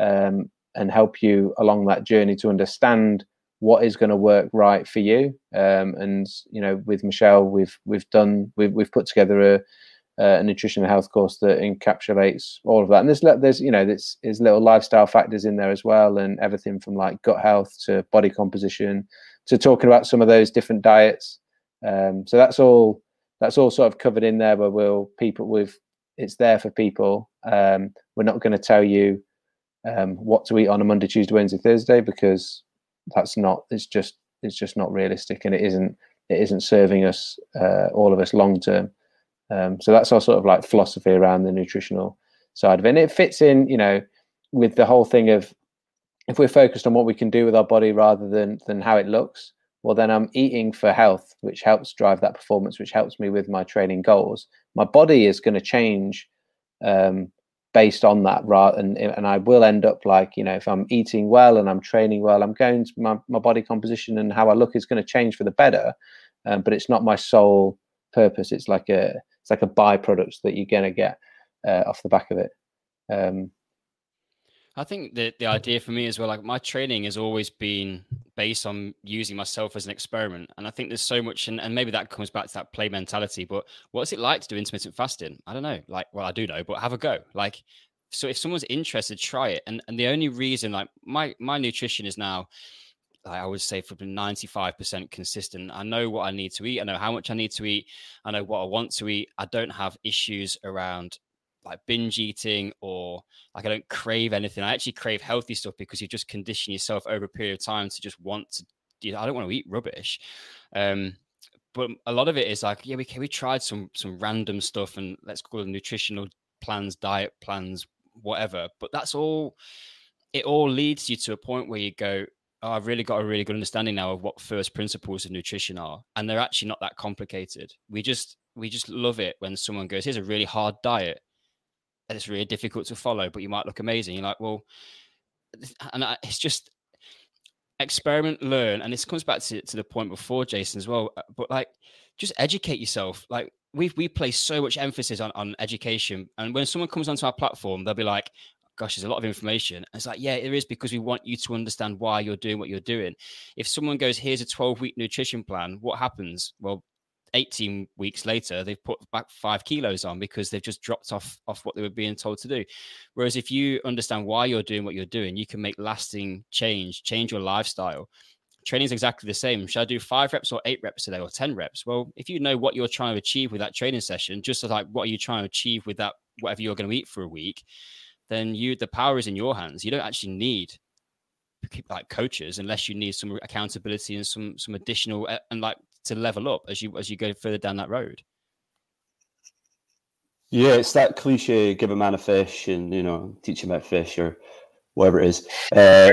Speaker 3: um, and help you along that journey to understand what is going to work right for you. Um, and you know, with Michelle, we've we've done we've we've put together a, a nutrition health course that encapsulates all of that. And there's there's you know there's, there's little lifestyle factors in there as well, and everything from like gut health to body composition to talking about some of those different diets. Um, so that's all that's all sort of covered in there where we'll people with it's there for people. Um, we're not going to tell you um, what to eat on a Monday, Tuesday, Wednesday, Thursday because that's not it's just it's just not realistic and it isn't it isn't serving us uh, all of us long term. Um, so that's our sort of like philosophy around the nutritional side of it. And it fits in, you know, with the whole thing of if we're focused on what we can do with our body rather than than how it looks, well then I'm eating for health, which helps drive that performance, which helps me with my training goals. My body is going to change um, based on that rather and, and i will end up like you know if i'm eating well and i'm training well i'm going to my, my body composition and how i look is going to change for the better um, but it's not my sole purpose it's like a it's like a byproduct that you're going to get uh, off the back of it um,
Speaker 4: I think that the idea for me as well, like my training has always been based on using myself as an experiment. And I think there's so much, and, and maybe that comes back to that play mentality. But what's it like to do intermittent fasting? I don't know. Like, well, I do know, but have a go. Like, so if someone's interested, try it. And and the only reason, like my my nutrition is now I would say for 95% consistent. I know what I need to eat. I know how much I need to eat. I know what I want to eat. I don't have issues around like binge eating or like I don't crave anything. I actually crave healthy stuff because you just condition yourself over a period of time to just want to. You know, I don't want to eat rubbish. Um, but a lot of it is like, yeah, we we tried some some random stuff and let's call it nutritional plans, diet plans, whatever. But that's all. It all leads you to a point where you go, oh, I've really got a really good understanding now of what first principles of nutrition are, and they're actually not that complicated. We just we just love it when someone goes, here's a really hard diet and it's really difficult to follow, but you might look amazing. You're like, well, and it's just experiment, learn, and this comes back to, to the point before Jason as well. Uh, but like, just educate yourself. Like we we place so much emphasis on on education, and when someone comes onto our platform, they'll be like, gosh, there's a lot of information. And it's like, yeah, it is because we want you to understand why you're doing what you're doing. If someone goes, here's a 12 week nutrition plan, what happens? Well, 18 weeks later they've put back five kilos on because they've just dropped off off what they were being told to do. Whereas if you understand why you're doing what you're doing you can make lasting change change your lifestyle. Training is exactly the same. Should i do five reps or eight reps today or 10 reps? Well if you know what you're trying to achieve with that training session just like what are you trying to achieve with that whatever you're going to eat for a week then you the power is in your hands. You don't actually need like coaches unless you need some accountability and some some additional uh, and like to level up as you as you go further down that road.
Speaker 2: Yeah, it's that cliche: give a man a fish, and you know, teach him about fish or whatever it is. Uh,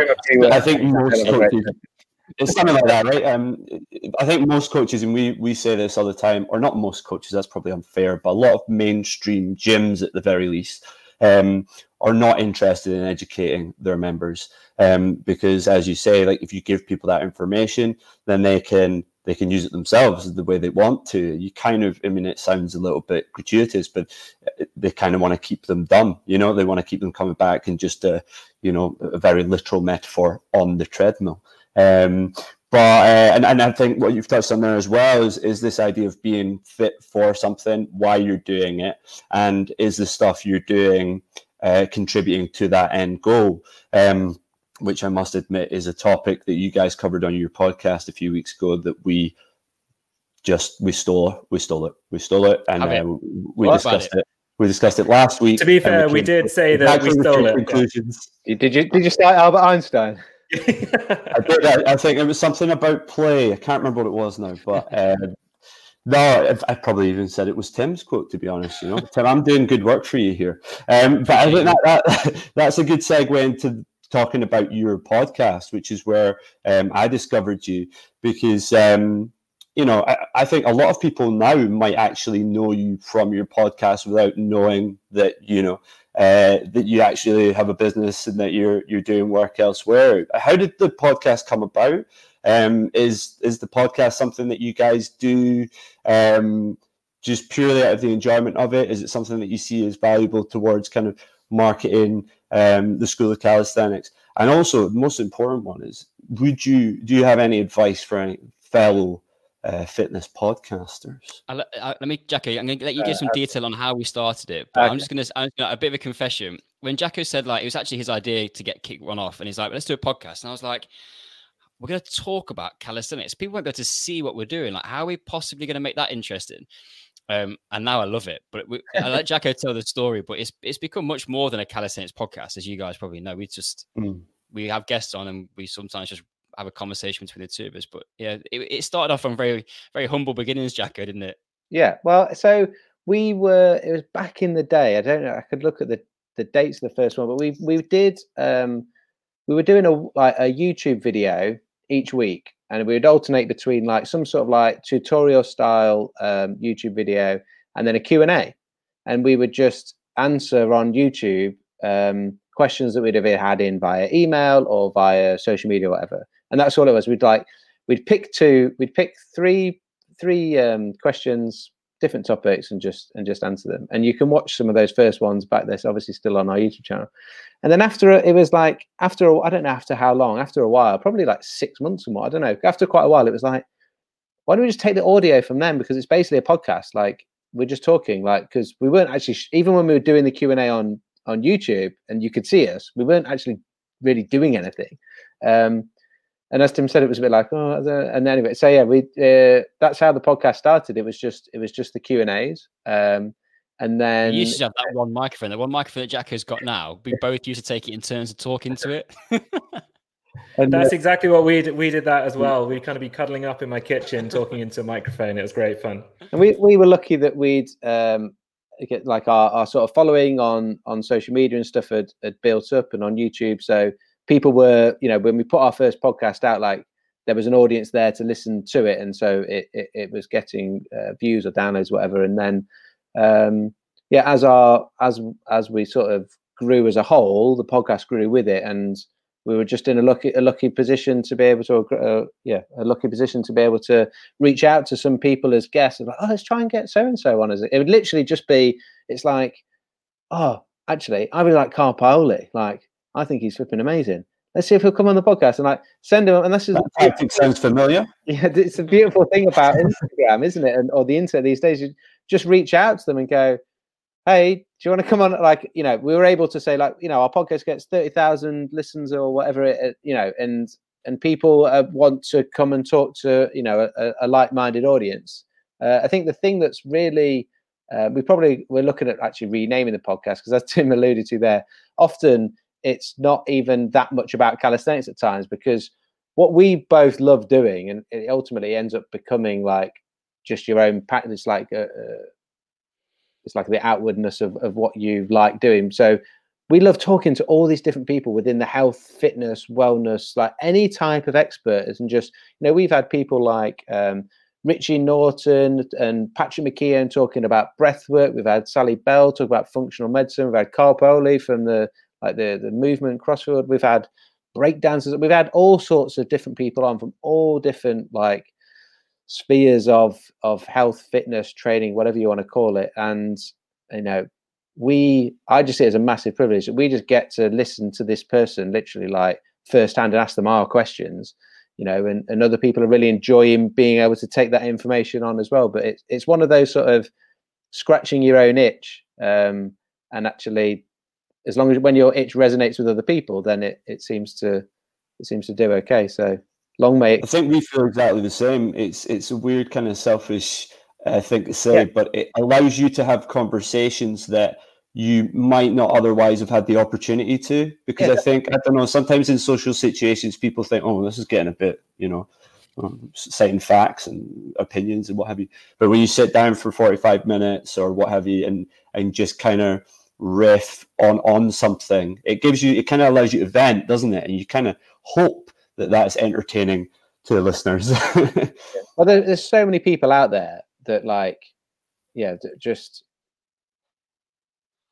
Speaker 2: I think most coaches, it's something like that, right? Um, I think most coaches, and we we say this all the time, or not most coaches. That's probably unfair, but a lot of mainstream gyms, at the very least, um, are not interested in educating their members um, because, as you say, like if you give people that information, then they can they can use it themselves the way they want to. You kind of, I mean, it sounds a little bit gratuitous, but uh, they kind of want to keep them dumb. You know, they want to keep them coming back and just a, you know, a very literal metaphor on the treadmill. Um, but uh, and, and I think what you've touched on there as well is is this idea of being fit for something, why you're doing it, and is the stuff you're doing uh, contributing to that end goal. Um, which I must admit is a topic that you guys covered on your podcast a few weeks ago that we just we stole we stole it we stole it and uh, we what discussed it? it? we discussed it last week.
Speaker 1: To be fair, we, we did say that we stole it. Conclusions.
Speaker 3: Did you did you start Albert Einstein?
Speaker 2: I did. I, I, think it was something about play. I can't remember what it was now, but uh, no, I probably even said it was Tim's quote. To be honest, you know, Tim, I'm doing good work for you here. Um, but I think that, that that's a good segue into talking about your podcast, which is where um, I discovered you because. Um, you know, I, I, think a lot of people now might actually know you from your podcast without knowing that you know uh, that you actually have a business and that you're you're doing work elsewhere. How did the podcast come about? Um, is is the podcast something that you guys do um, just purely out of the enjoyment of it? Is it something that you see as valuable towards kind of marketing um, the School of Calisthenics? And also, the most important one is: Would you do you have any advice for any fellow uh, fitness podcasters?
Speaker 4: I'll, I'll, let me, Jacko. I'm going to let you give some uh, detail on how we started it. But okay. I'm just going to a bit of a confession. When Jacko said like it was actually his idea to get Kick One off, and he's like, "Let's do a podcast," and I was like we're going to talk about calisthenics. People won't be able to see what we're doing. Like, how are we possibly going to make that interesting? Um, and now I love it. But we, I let Jacko tell the story, but it's it's become much more than a calisthenics podcast, as you guys probably know. We just mm. we have guests on, and we sometimes just have a conversation between the two of us. But yeah, it, it started off on very very humble beginnings, Jacko, didn't it?
Speaker 3: Yeah. Well, so we were. It was back in the day. I don't know. I could look at the the dates of the first one, but we we did um, we were doing a like a YouTube video each week, and we would alternate between like some sort of like tutorial style um, YouTube video and then a Q and A, and we would just answer on YouTube um, questions that we'd have had in via email or via social media, or whatever. And that's all it was. We'd like we'd pick two, we'd pick three three um, questions different topics and just and just answer them. And you can watch some of those first ones back. There's obviously still on our YouTube channel. And then after it was like after I don't know after how long after a while probably like six months or more I don't know after quite a while it was like why don't we just take the audio from them because it's basically a podcast like we're just talking like because we weren't actually even when we were doing the Q and A on on YouTube and you could see us we weren't actually really doing anything. Um, and as Tim said, it was a bit like, oh, and anyway, so yeah, we uh, that's how the podcast started. It was just it was just the Q and A's, um, and then
Speaker 4: you used to have that one microphone, the one microphone that Jack has got now. We both used to take it in turns of talking to it.
Speaker 1: and that's uh, exactly what we did. We did that as well. We'd kind of be cuddling up in my kitchen, talking into a microphone. It was great fun.
Speaker 3: And we we were lucky that we'd um, get like our, our sort of following on on social media and stuff had, had built up and on YouTube. So people were, you know, when we put our first podcast out, like there was an audience there to listen to it, and so it it, it was getting uh, views or downloads, whatever. And then, um, yeah, as our as as we sort of grew as a whole, the podcast grew with it, and we were just in a lucky a lucky position to be able to uh, yeah a lucky position to be able to reach out to some people as guests like oh let's try and get so and so on as it. would literally just be it's like oh actually I really like Carl Paoli like I think he's flipping amazing. Let's see if he'll come on the podcast and like send him. And this is
Speaker 2: I think sounds familiar.
Speaker 3: Yeah, it's a beautiful thing about Instagram, isn't it? And or the internet these days. You just reach out to them and go, "Hey, do you want to come on?" Like, you know, we were able to say, like, you know, our podcast gets thirty thousand listens or whatever it, you know, and and people uh, want to come and talk to, you know, a, a like-minded audience. Uh, I think the thing that's really uh, we probably we're looking at actually renaming the podcast because as Tim alluded to there, often it's not even that much about calisthenics at times because what we both love doing and it ultimately ends up becoming like just your own practice like a, uh, a, uh, it's like the outwardness of, of what you like doing so we love talking to all these different people within the health fitness wellness like any type of experts and just you know we've had people like um, Richie Norton and Patrick McKeown talking about breath work. We've had Sally Bell talk about functional medicine. We've had Carl Paoli from the like the the movement crossfield. We've had breakdancers. We've had all sorts of different people on from all different like spheres of of health, fitness, training, whatever you want to call it. And you know, we I just see it as a massive privilege that we just get to listen to this person literally like firsthand and ask them our questions. You know, and, and other people are really enjoying being able to take that information on as well. But it's it's one of those sort of scratching your own itch um, and actually as long as when your itch resonates with other people, then it, it seems to it seems to do okay. So long may. It-
Speaker 2: I think we feel exactly the same. It's it's a weird kind of selfish uh, thing to say, yeah. but it allows you to have conversations that you might not otherwise have had the opportunity to. Because yeah, I think I don't know. Sometimes in social situations, people think, "Oh, this is getting a bit," you know. Um, citing facts and opinions and what have you. But when you sit down for 45 minutes or what have you and and just kind of riff on on something it gives you it kind of allows you to vent doesn't it and you kind of hope that that's entertaining to the listeners
Speaker 3: well there, there's so many people out there that like yeah just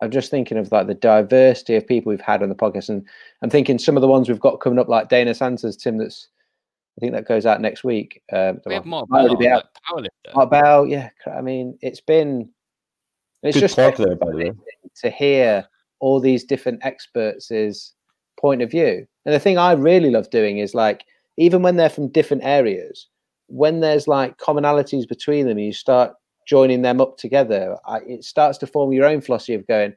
Speaker 3: i'm just thinking of like the diversity of people we've had on the podcast and i'm thinking some of the ones we've got coming up like dana sanders tim that's I think that goes out next week. Um,
Speaker 4: we have Mark Bell, like
Speaker 3: Mark Bell, yeah. I mean, it's been
Speaker 2: it's Good just talk there, by the way.
Speaker 3: to hear all these different experts' point of view. And the thing I really love doing is like, even when they're from different areas, when there's like commonalities between them, and you start joining them up together. I, it starts to form your own philosophy of going,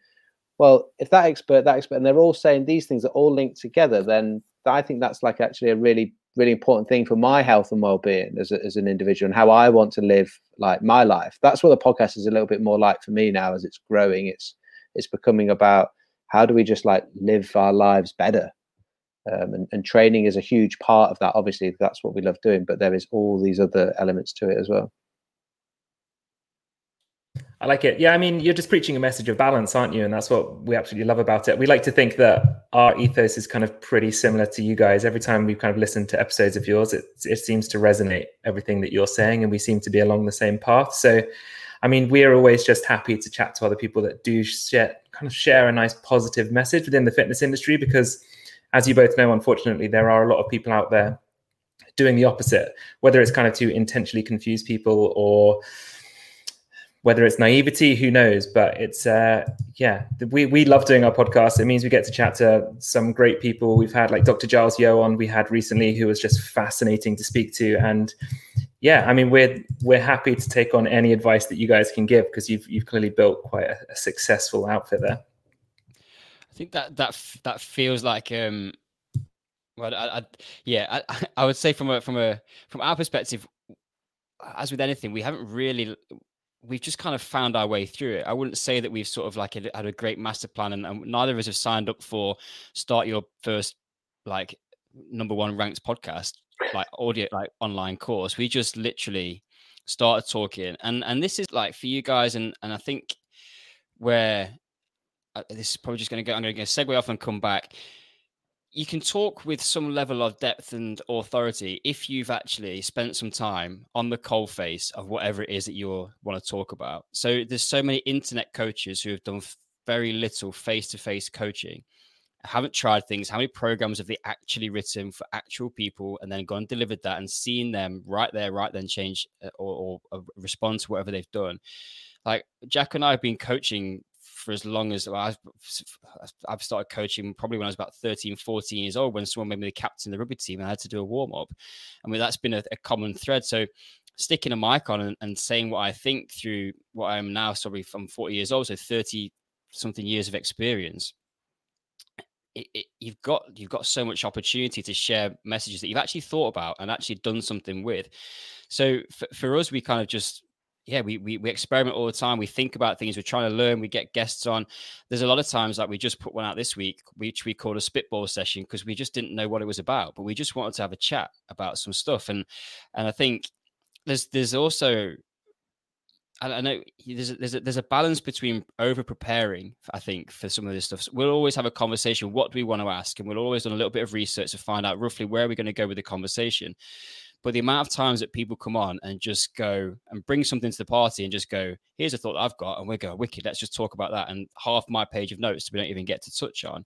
Speaker 3: well, if that expert, that expert, and they're all saying these things are all linked together, then I think that's like actually a really really important thing for my health and well-being as, a, as an individual and how i want to live like my life. That's what the podcast is a little bit more like for me now as it's growing. It's it's becoming about how do we just like live our lives better? Um, and, and training is a huge part of that. Obviously that's what we love doing but there is all these other elements to it as well
Speaker 1: I like it. Yeah, I mean, you're just preaching a message of balance, aren't you? And that's what we absolutely love about it. We like to think that our ethos is kind of pretty similar to you guys. Every time we've kind of listened to episodes of yours, it, it seems to resonate everything that you're saying, and we seem to be along the same path. So, I mean, we're always just happy to chat to other people that do share, kind of share a nice positive message within the fitness industry because, as you both know, unfortunately, there are a lot of people out there doing the opposite, whether it's kind of to intentionally confuse people or whether it's naivety, who knows? But it's uh, yeah, we we love doing our podcast. It means we get to chat to some great people. We've had like Dr. Giles Yeo on we had recently, who was just fascinating to speak to, and yeah, I mean we're we're happy to take on any advice that you guys can give because you've you've clearly built quite a, a successful outfit there.
Speaker 4: I think that that that feels like um, well, I, I, yeah, I, I would say from a from a from our perspective, as with anything, we haven't really we've just kind of found our way through it. I wouldn't say that we've sort of like had a great master plan, and, and neither of us have signed up for start your first like number one ranked podcast, like audio, like online course. We just literally started talking, and and this is like for you guys, and and I think where uh, this is probably just going to go. I'm going to segue off and come back you can talk with some level of depth and authority if you've actually spent some time on the coal face of whatever it is that you want to talk about. So there's so many internet coaches who have done very little face-to-face coaching, haven't tried things. How many programs have they actually written for actual people and then gone and delivered that and seen them right there, right then change uh, or, or, or respond to whatever they've done? Like Jack and I have been coaching for as long as well, I've, I've started coaching probably when I was about 13, 14 years old when someone made me the captain of the rugby team and I had to do a warm up. I mean, that's been a, a common thread. So sticking a mic on and, and, saying what I think through what I'm now, sorry, from 40 years old, so 30 something years of experience. It, it, you've got you've got so much opportunity to share messages that you've actually thought about and actually done something with. So for us, we kind of just yeah, we, we we experiment all the time. We think about things. We're trying to learn. We get guests on. There's a lot of times like we just put one out this week, which we called a spitball session because we just didn't know what it was about, but we just wanted to have a chat about some stuff. And and I think there's there's also I know there's a, there's a, there's a balance between over preparing. I think for some of this stuff, so we'll always have a conversation. What do we want to ask? And we'll always do a little bit of research to find out roughly where we're going to go with the conversation. But the amount of times that people come on and just go and bring something to the party and just go, here's a thought I've got, and we go, wicked, let's just talk about that. And half my page of notes we don't even get to touch on.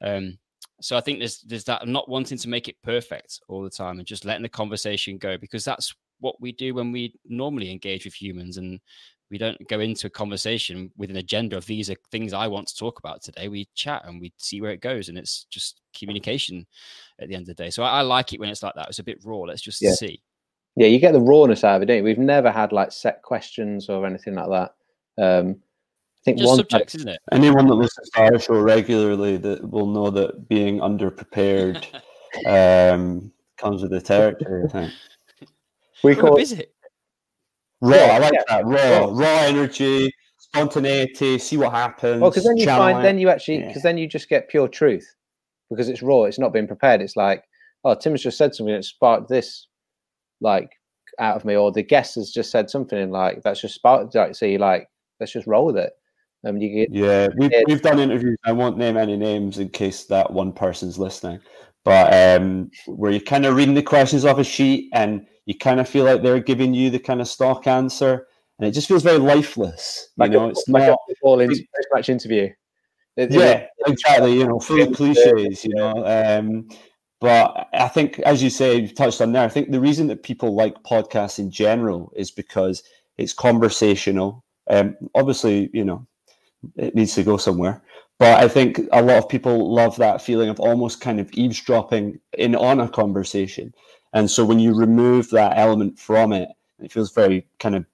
Speaker 4: Um, so I think there's there's that not wanting to make it perfect all the time and just letting the conversation go because that's what we do when we normally engage with humans and we don't go into a conversation with an agenda of these are things I want to talk about today. We chat and we see where it goes, and it's just communication at the end of the day. So I, I like it when it's like that. It's a bit raw. Let's just yeah. see.
Speaker 3: Yeah, you get the rawness out of it, don't you? We've never had like set questions or anything like that. Um, I think
Speaker 4: just one subjects, isn't it?
Speaker 2: Anyone that listens to our show regularly that will know that being underprepared um, comes with the territory. I think
Speaker 4: we call it
Speaker 2: raw. I like yeah. that raw, raw energy, spontaneity. See what happens.
Speaker 3: Well, because then you find, then you actually, because yeah. then you just get pure truth because it's raw. It's not been prepared. It's like, oh, Tim's just said something that sparked this, like out of me, or the guest has just said something and like that's just sparked. Like, so you like, let's just roll with it.
Speaker 2: Um, you get, yeah, we've, we've done interviews. I won't name any names in case that one person's listening, but um, where you're kind of reading the questions off a sheet and you kind of feel like they're giving you the kind of stock answer, and it just feels very lifeless. You like know, a, it's like not
Speaker 3: all in match interview.
Speaker 2: It, yeah, exactly. You know, full of cliches. You know, um, but I think, as you say, you've touched on there. I think the reason that people like podcasts in general is because it's conversational. Um, obviously, you know, it needs to go somewhere. But I think a lot of people love that feeling of almost kind of eavesdropping in on a conversation. And so when you remove that element from it, it feels very kind of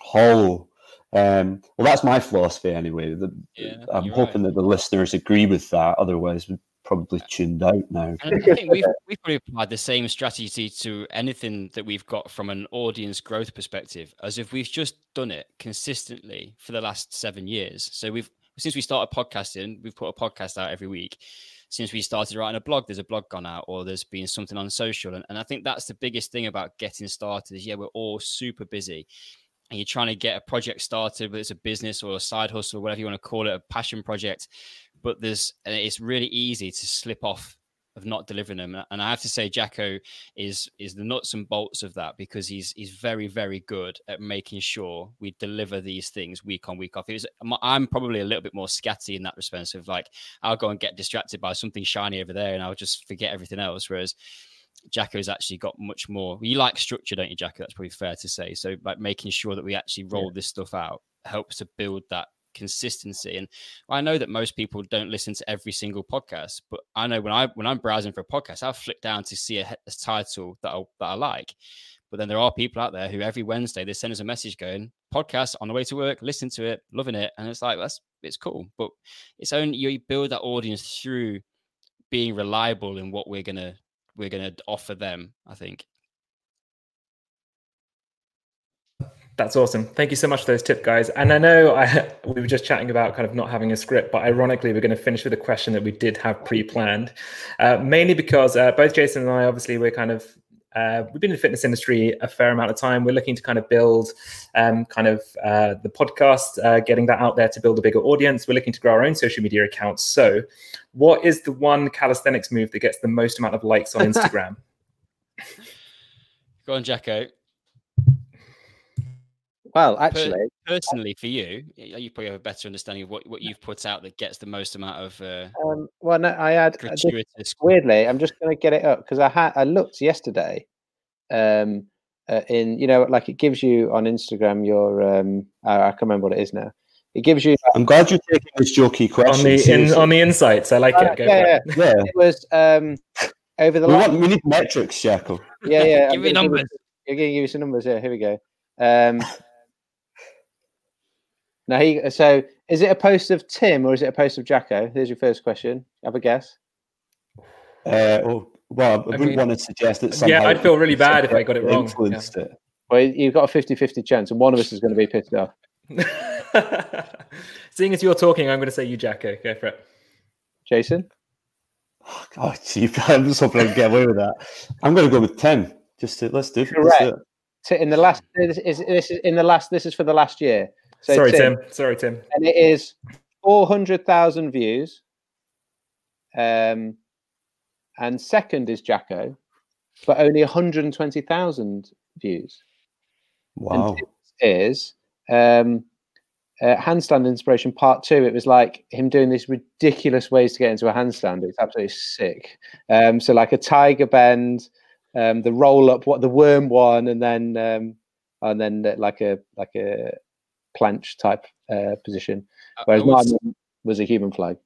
Speaker 2: hollow. Um, well, that's my philosophy anyway. The, yeah, I'm hoping right. that the listeners agree with that. Otherwise, we've probably tuned out now.
Speaker 4: And I think we've, we've probably applied the same strategy to anything that we've got from an audience growth perspective, as if we've just done it consistently for the last seven years. So we've since we started podcasting, we've put a podcast out every week since we started writing a blog, there's a blog gone out or there's been something on social. And, and I think that's the biggest thing about getting started is, yeah, we're all super busy. and you're trying to get a project started, whether it's a business or a side hustle, whatever you want to call it, a passion project, but there's it's really easy to slip off of not delivering them. And I have to say, Jacko is is the nuts and bolts of that because he's he's very very good at making sure we deliver these things week on week off. It Was, I'm probably a little bit more scatty in that respect of like I'll go and get distracted by something shiny over there and I'll just forget everything else. Whereas Jacko's actually got much more. You like structure, don't you, Jacko? That's probably fair to say. So like making sure that we actually roll yeah. this stuff out helps to build that consistency. And I know that most people don't listen to every single podcast, but I know when I when I'm browsing for a podcast, I'll flick down to see a, a title that I, that I like. But then there are people out there who every Wednesday they send us a message going, podcast on the way to work, listen to it, loving it. And it's like, that's it's cool. But it's only you build that audience through being reliable in what we're gonna we're gonna offer them, I think.
Speaker 1: That's awesome. Thank you so much for those tips, guys. And I know I, we were just chatting about kind of not having a script, but ironically, we're going to finish with a question that we did have pre-planned, uh, mainly because uh, both Jason and I, obviously, we're kind of uh, we've been in the fitness industry a fair amount of time. We're looking to kind of build um, kind of uh, the podcast, uh, getting that out there to build a bigger audience. We're looking to grow our own social media accounts. So, what is the one calisthenics move that gets the most amount of likes on Instagram?
Speaker 4: Go on, Jacko.
Speaker 3: Well, actually,
Speaker 4: personally, for you, you probably have a better understanding of what, what you've put out that gets the most amount of. Uh,
Speaker 3: um, well, no, I had gratuitous. weirdly. I'm just going to get it up because I had I looked yesterday. Um, uh, in you know, like it gives you on Instagram your um, I, I can't remember what it is now. It gives you.
Speaker 2: I'm glad you're taking this jokey question
Speaker 1: on the in, on the insights. I like uh, it.
Speaker 3: Go yeah, yeah. yeah, It was um, over the.
Speaker 2: We,
Speaker 3: last...
Speaker 2: want, we need metrics, Jackal.
Speaker 3: Yeah, yeah.
Speaker 4: give me numbers.
Speaker 3: You're going to give you some numbers. Yeah, here we go. Um, now he so is it a post of Tim or is it a post of Jacko? Here's your first question. Have a guess.
Speaker 2: Uh, oh, well, I, I wouldn't mean, want to suggest that.
Speaker 1: Yeah, I'd feel really bad if I got it wrong. Yeah. It.
Speaker 3: Well, you've got a 50-50 chance, and one of us is going to be pissed off.
Speaker 1: Seeing as you're talking, I'm going to say you, Jacko. Go for it.
Speaker 3: Jason.
Speaker 2: Oh, God, I'm just hoping I can get away with that. I'm going to go with Tim. Just to, let's do. Correct. Let's
Speaker 3: do it. In the last, this is, this is in the last. This is for the last year.
Speaker 1: So Sorry, Tim, Tim. Sorry, Tim.
Speaker 3: And it is 400,000 views. Um, and second is Jacko, but only 120,000 views.
Speaker 2: Wow.
Speaker 3: is um, uh, handstand inspiration part two. It was like him doing these ridiculous ways to get into a handstand. It's absolutely sick. Um, so like a tiger bend, um, the roll up, what the worm one, and then um, and then like a like a planche type uh, position, whereas mine was a human flag.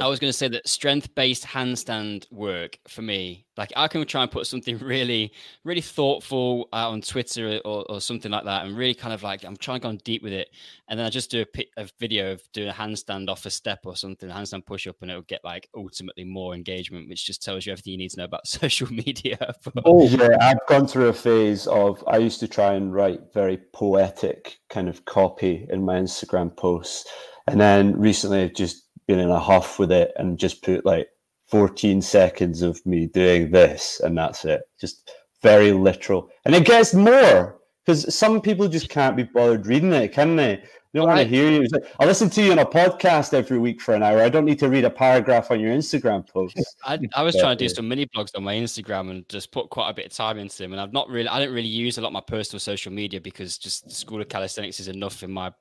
Speaker 4: I was going to say that strength based handstand work for me, like I can try and put something really, really thoughtful out on Twitter or, or something like that, and really kind of like I'm trying to go deep with it. And then I just do a, a video of doing a handstand off a step or something, handstand push up, and it'll get like ultimately more engagement, which just tells you everything you need to know about social media.
Speaker 2: oh, yeah. I've gone through a phase of I used to try and write very poetic kind of copy in my Instagram posts. And then recently I've just been in a huff with it and just put like 14 seconds of me doing this and that's it. Just very literal. And it gets more because some people just can't be bothered reading it, can they? They don't want to hear you. Like, I listen to you on a podcast every week for an hour. I don't need to read a paragraph on your Instagram post.
Speaker 4: I, I was trying to do some mini blogs on my Instagram and just put quite a bit of time into them. And I've not really, I don't really use a lot of my personal social media because just the School of Calisthenics is enough in my,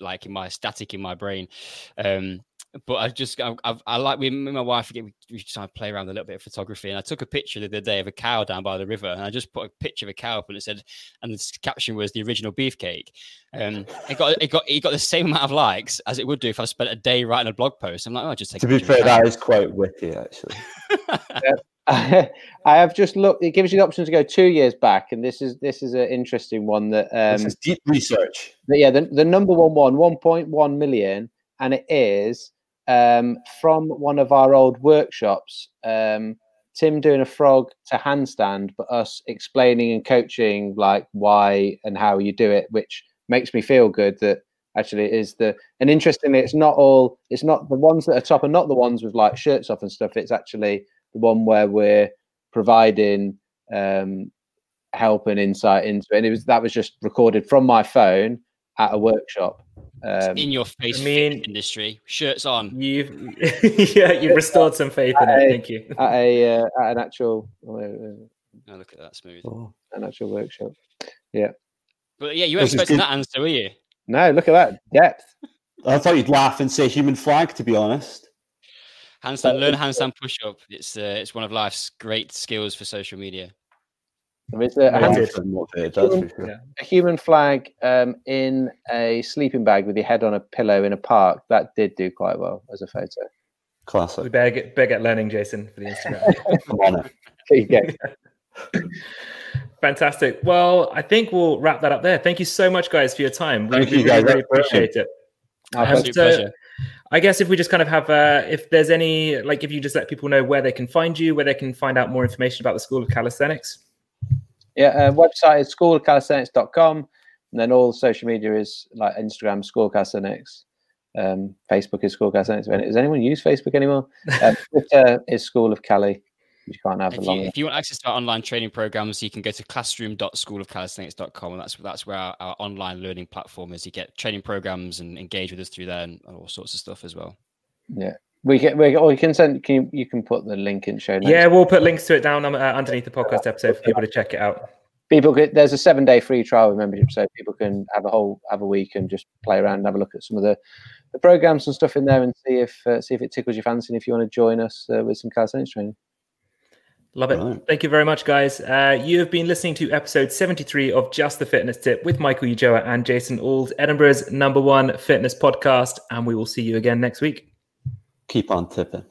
Speaker 4: like in my static in my brain. Um, but I just I, I, I like we me and my wife we, we try to play around a little bit of photography and I took a picture the other day of a cow down by the river and I just put a picture of a cow up and it said and the caption was the original beefcake um it got it got it got the same amount of likes as it would do if I spent a day writing a blog post I'm like oh just take
Speaker 2: to be fair that is quite witty actually
Speaker 3: I have just looked. It gives you the option to go two years back, and this is this is an interesting one that um, this
Speaker 2: is deep research.
Speaker 3: yeah, the, the number one one, 1.1 million, and it is um, from one of our old workshops. Um, Tim doing a frog to handstand, but us explaining and coaching like why and how you do it, which makes me feel good that actually is the and interestingly it's not all it's not the ones that are top are not the ones with like shirts off and stuff it's actually the one where we're providing um help and insight into it. And it was that was just recorded from my phone at a workshop.
Speaker 4: Um, in your face, I mean, industry, shirts on.
Speaker 1: You've yeah, you've restored some faith in it. Thank you.
Speaker 3: At a uh, at an actual. Uh,
Speaker 4: oh, look at that smooth.
Speaker 3: Oh, an actual workshop. Yeah.
Speaker 4: But yeah, you weren't expecting that answer, were you?
Speaker 3: No, look at that depth.
Speaker 2: I thought you'd laugh and say human flag. To be honest.
Speaker 4: Handstand, learn handstand push up. It's uh, it's one of life's great skills for social media.
Speaker 3: There's a, a, human, a human flag um, in a sleeping bag with your head on a pillow in a park. That did do quite well as a photo.
Speaker 2: Classic.
Speaker 1: We better get, better get learning, Jason, for the Instagram.
Speaker 2: Come on.
Speaker 3: you go.
Speaker 1: Fantastic. Well, I think we'll wrap that up there. Thank you so much, guys, for your time. We,
Speaker 2: Thank
Speaker 1: we
Speaker 2: you, guys.
Speaker 1: really, really appreciate it.
Speaker 4: Um, so, pleasure.
Speaker 1: I guess if we just kind of have, uh, if there's any, like, if you just let people know where they can find you, where they can find out more information about the School of Calisthenics.
Speaker 3: Yeah, uh, website is schoolofcalisthenics.com. And then all social media is like Instagram, School of Calisthenics. Um, Facebook is School of Calisthenics. Does anyone use Facebook anymore? Uh, Twitter is School of Cali. You can't have
Speaker 4: if you, if you, want access to our online training programs, you can go to classroom.schoolofcalisthenics.com, and that's that's where our, our, online learning platform is. You get training programs and engage with us through there, and all sorts of stuff as well.
Speaker 3: Yeah, we get we or you can send can you, you can put the link in show notes.
Speaker 1: Yeah, we'll put links to it down um, uh, underneath the podcast episode for people to check it out.
Speaker 3: People, could, there's a seven day free trial with membership, so people can have a whole have a week and just play around and have a look at some of the, the programs and stuff in there and see if uh, see if it tickles your fancy and if you want to join us uh, with some calisthenics training.
Speaker 1: Love it. Right. Thank you very much, guys. Uh, you have been listening to episode 73 of Just the Fitness Tip with Michael Ujoa and Jason Auld, Edinburgh's number one fitness podcast. And we will see you again next week
Speaker 2: keep on tipping.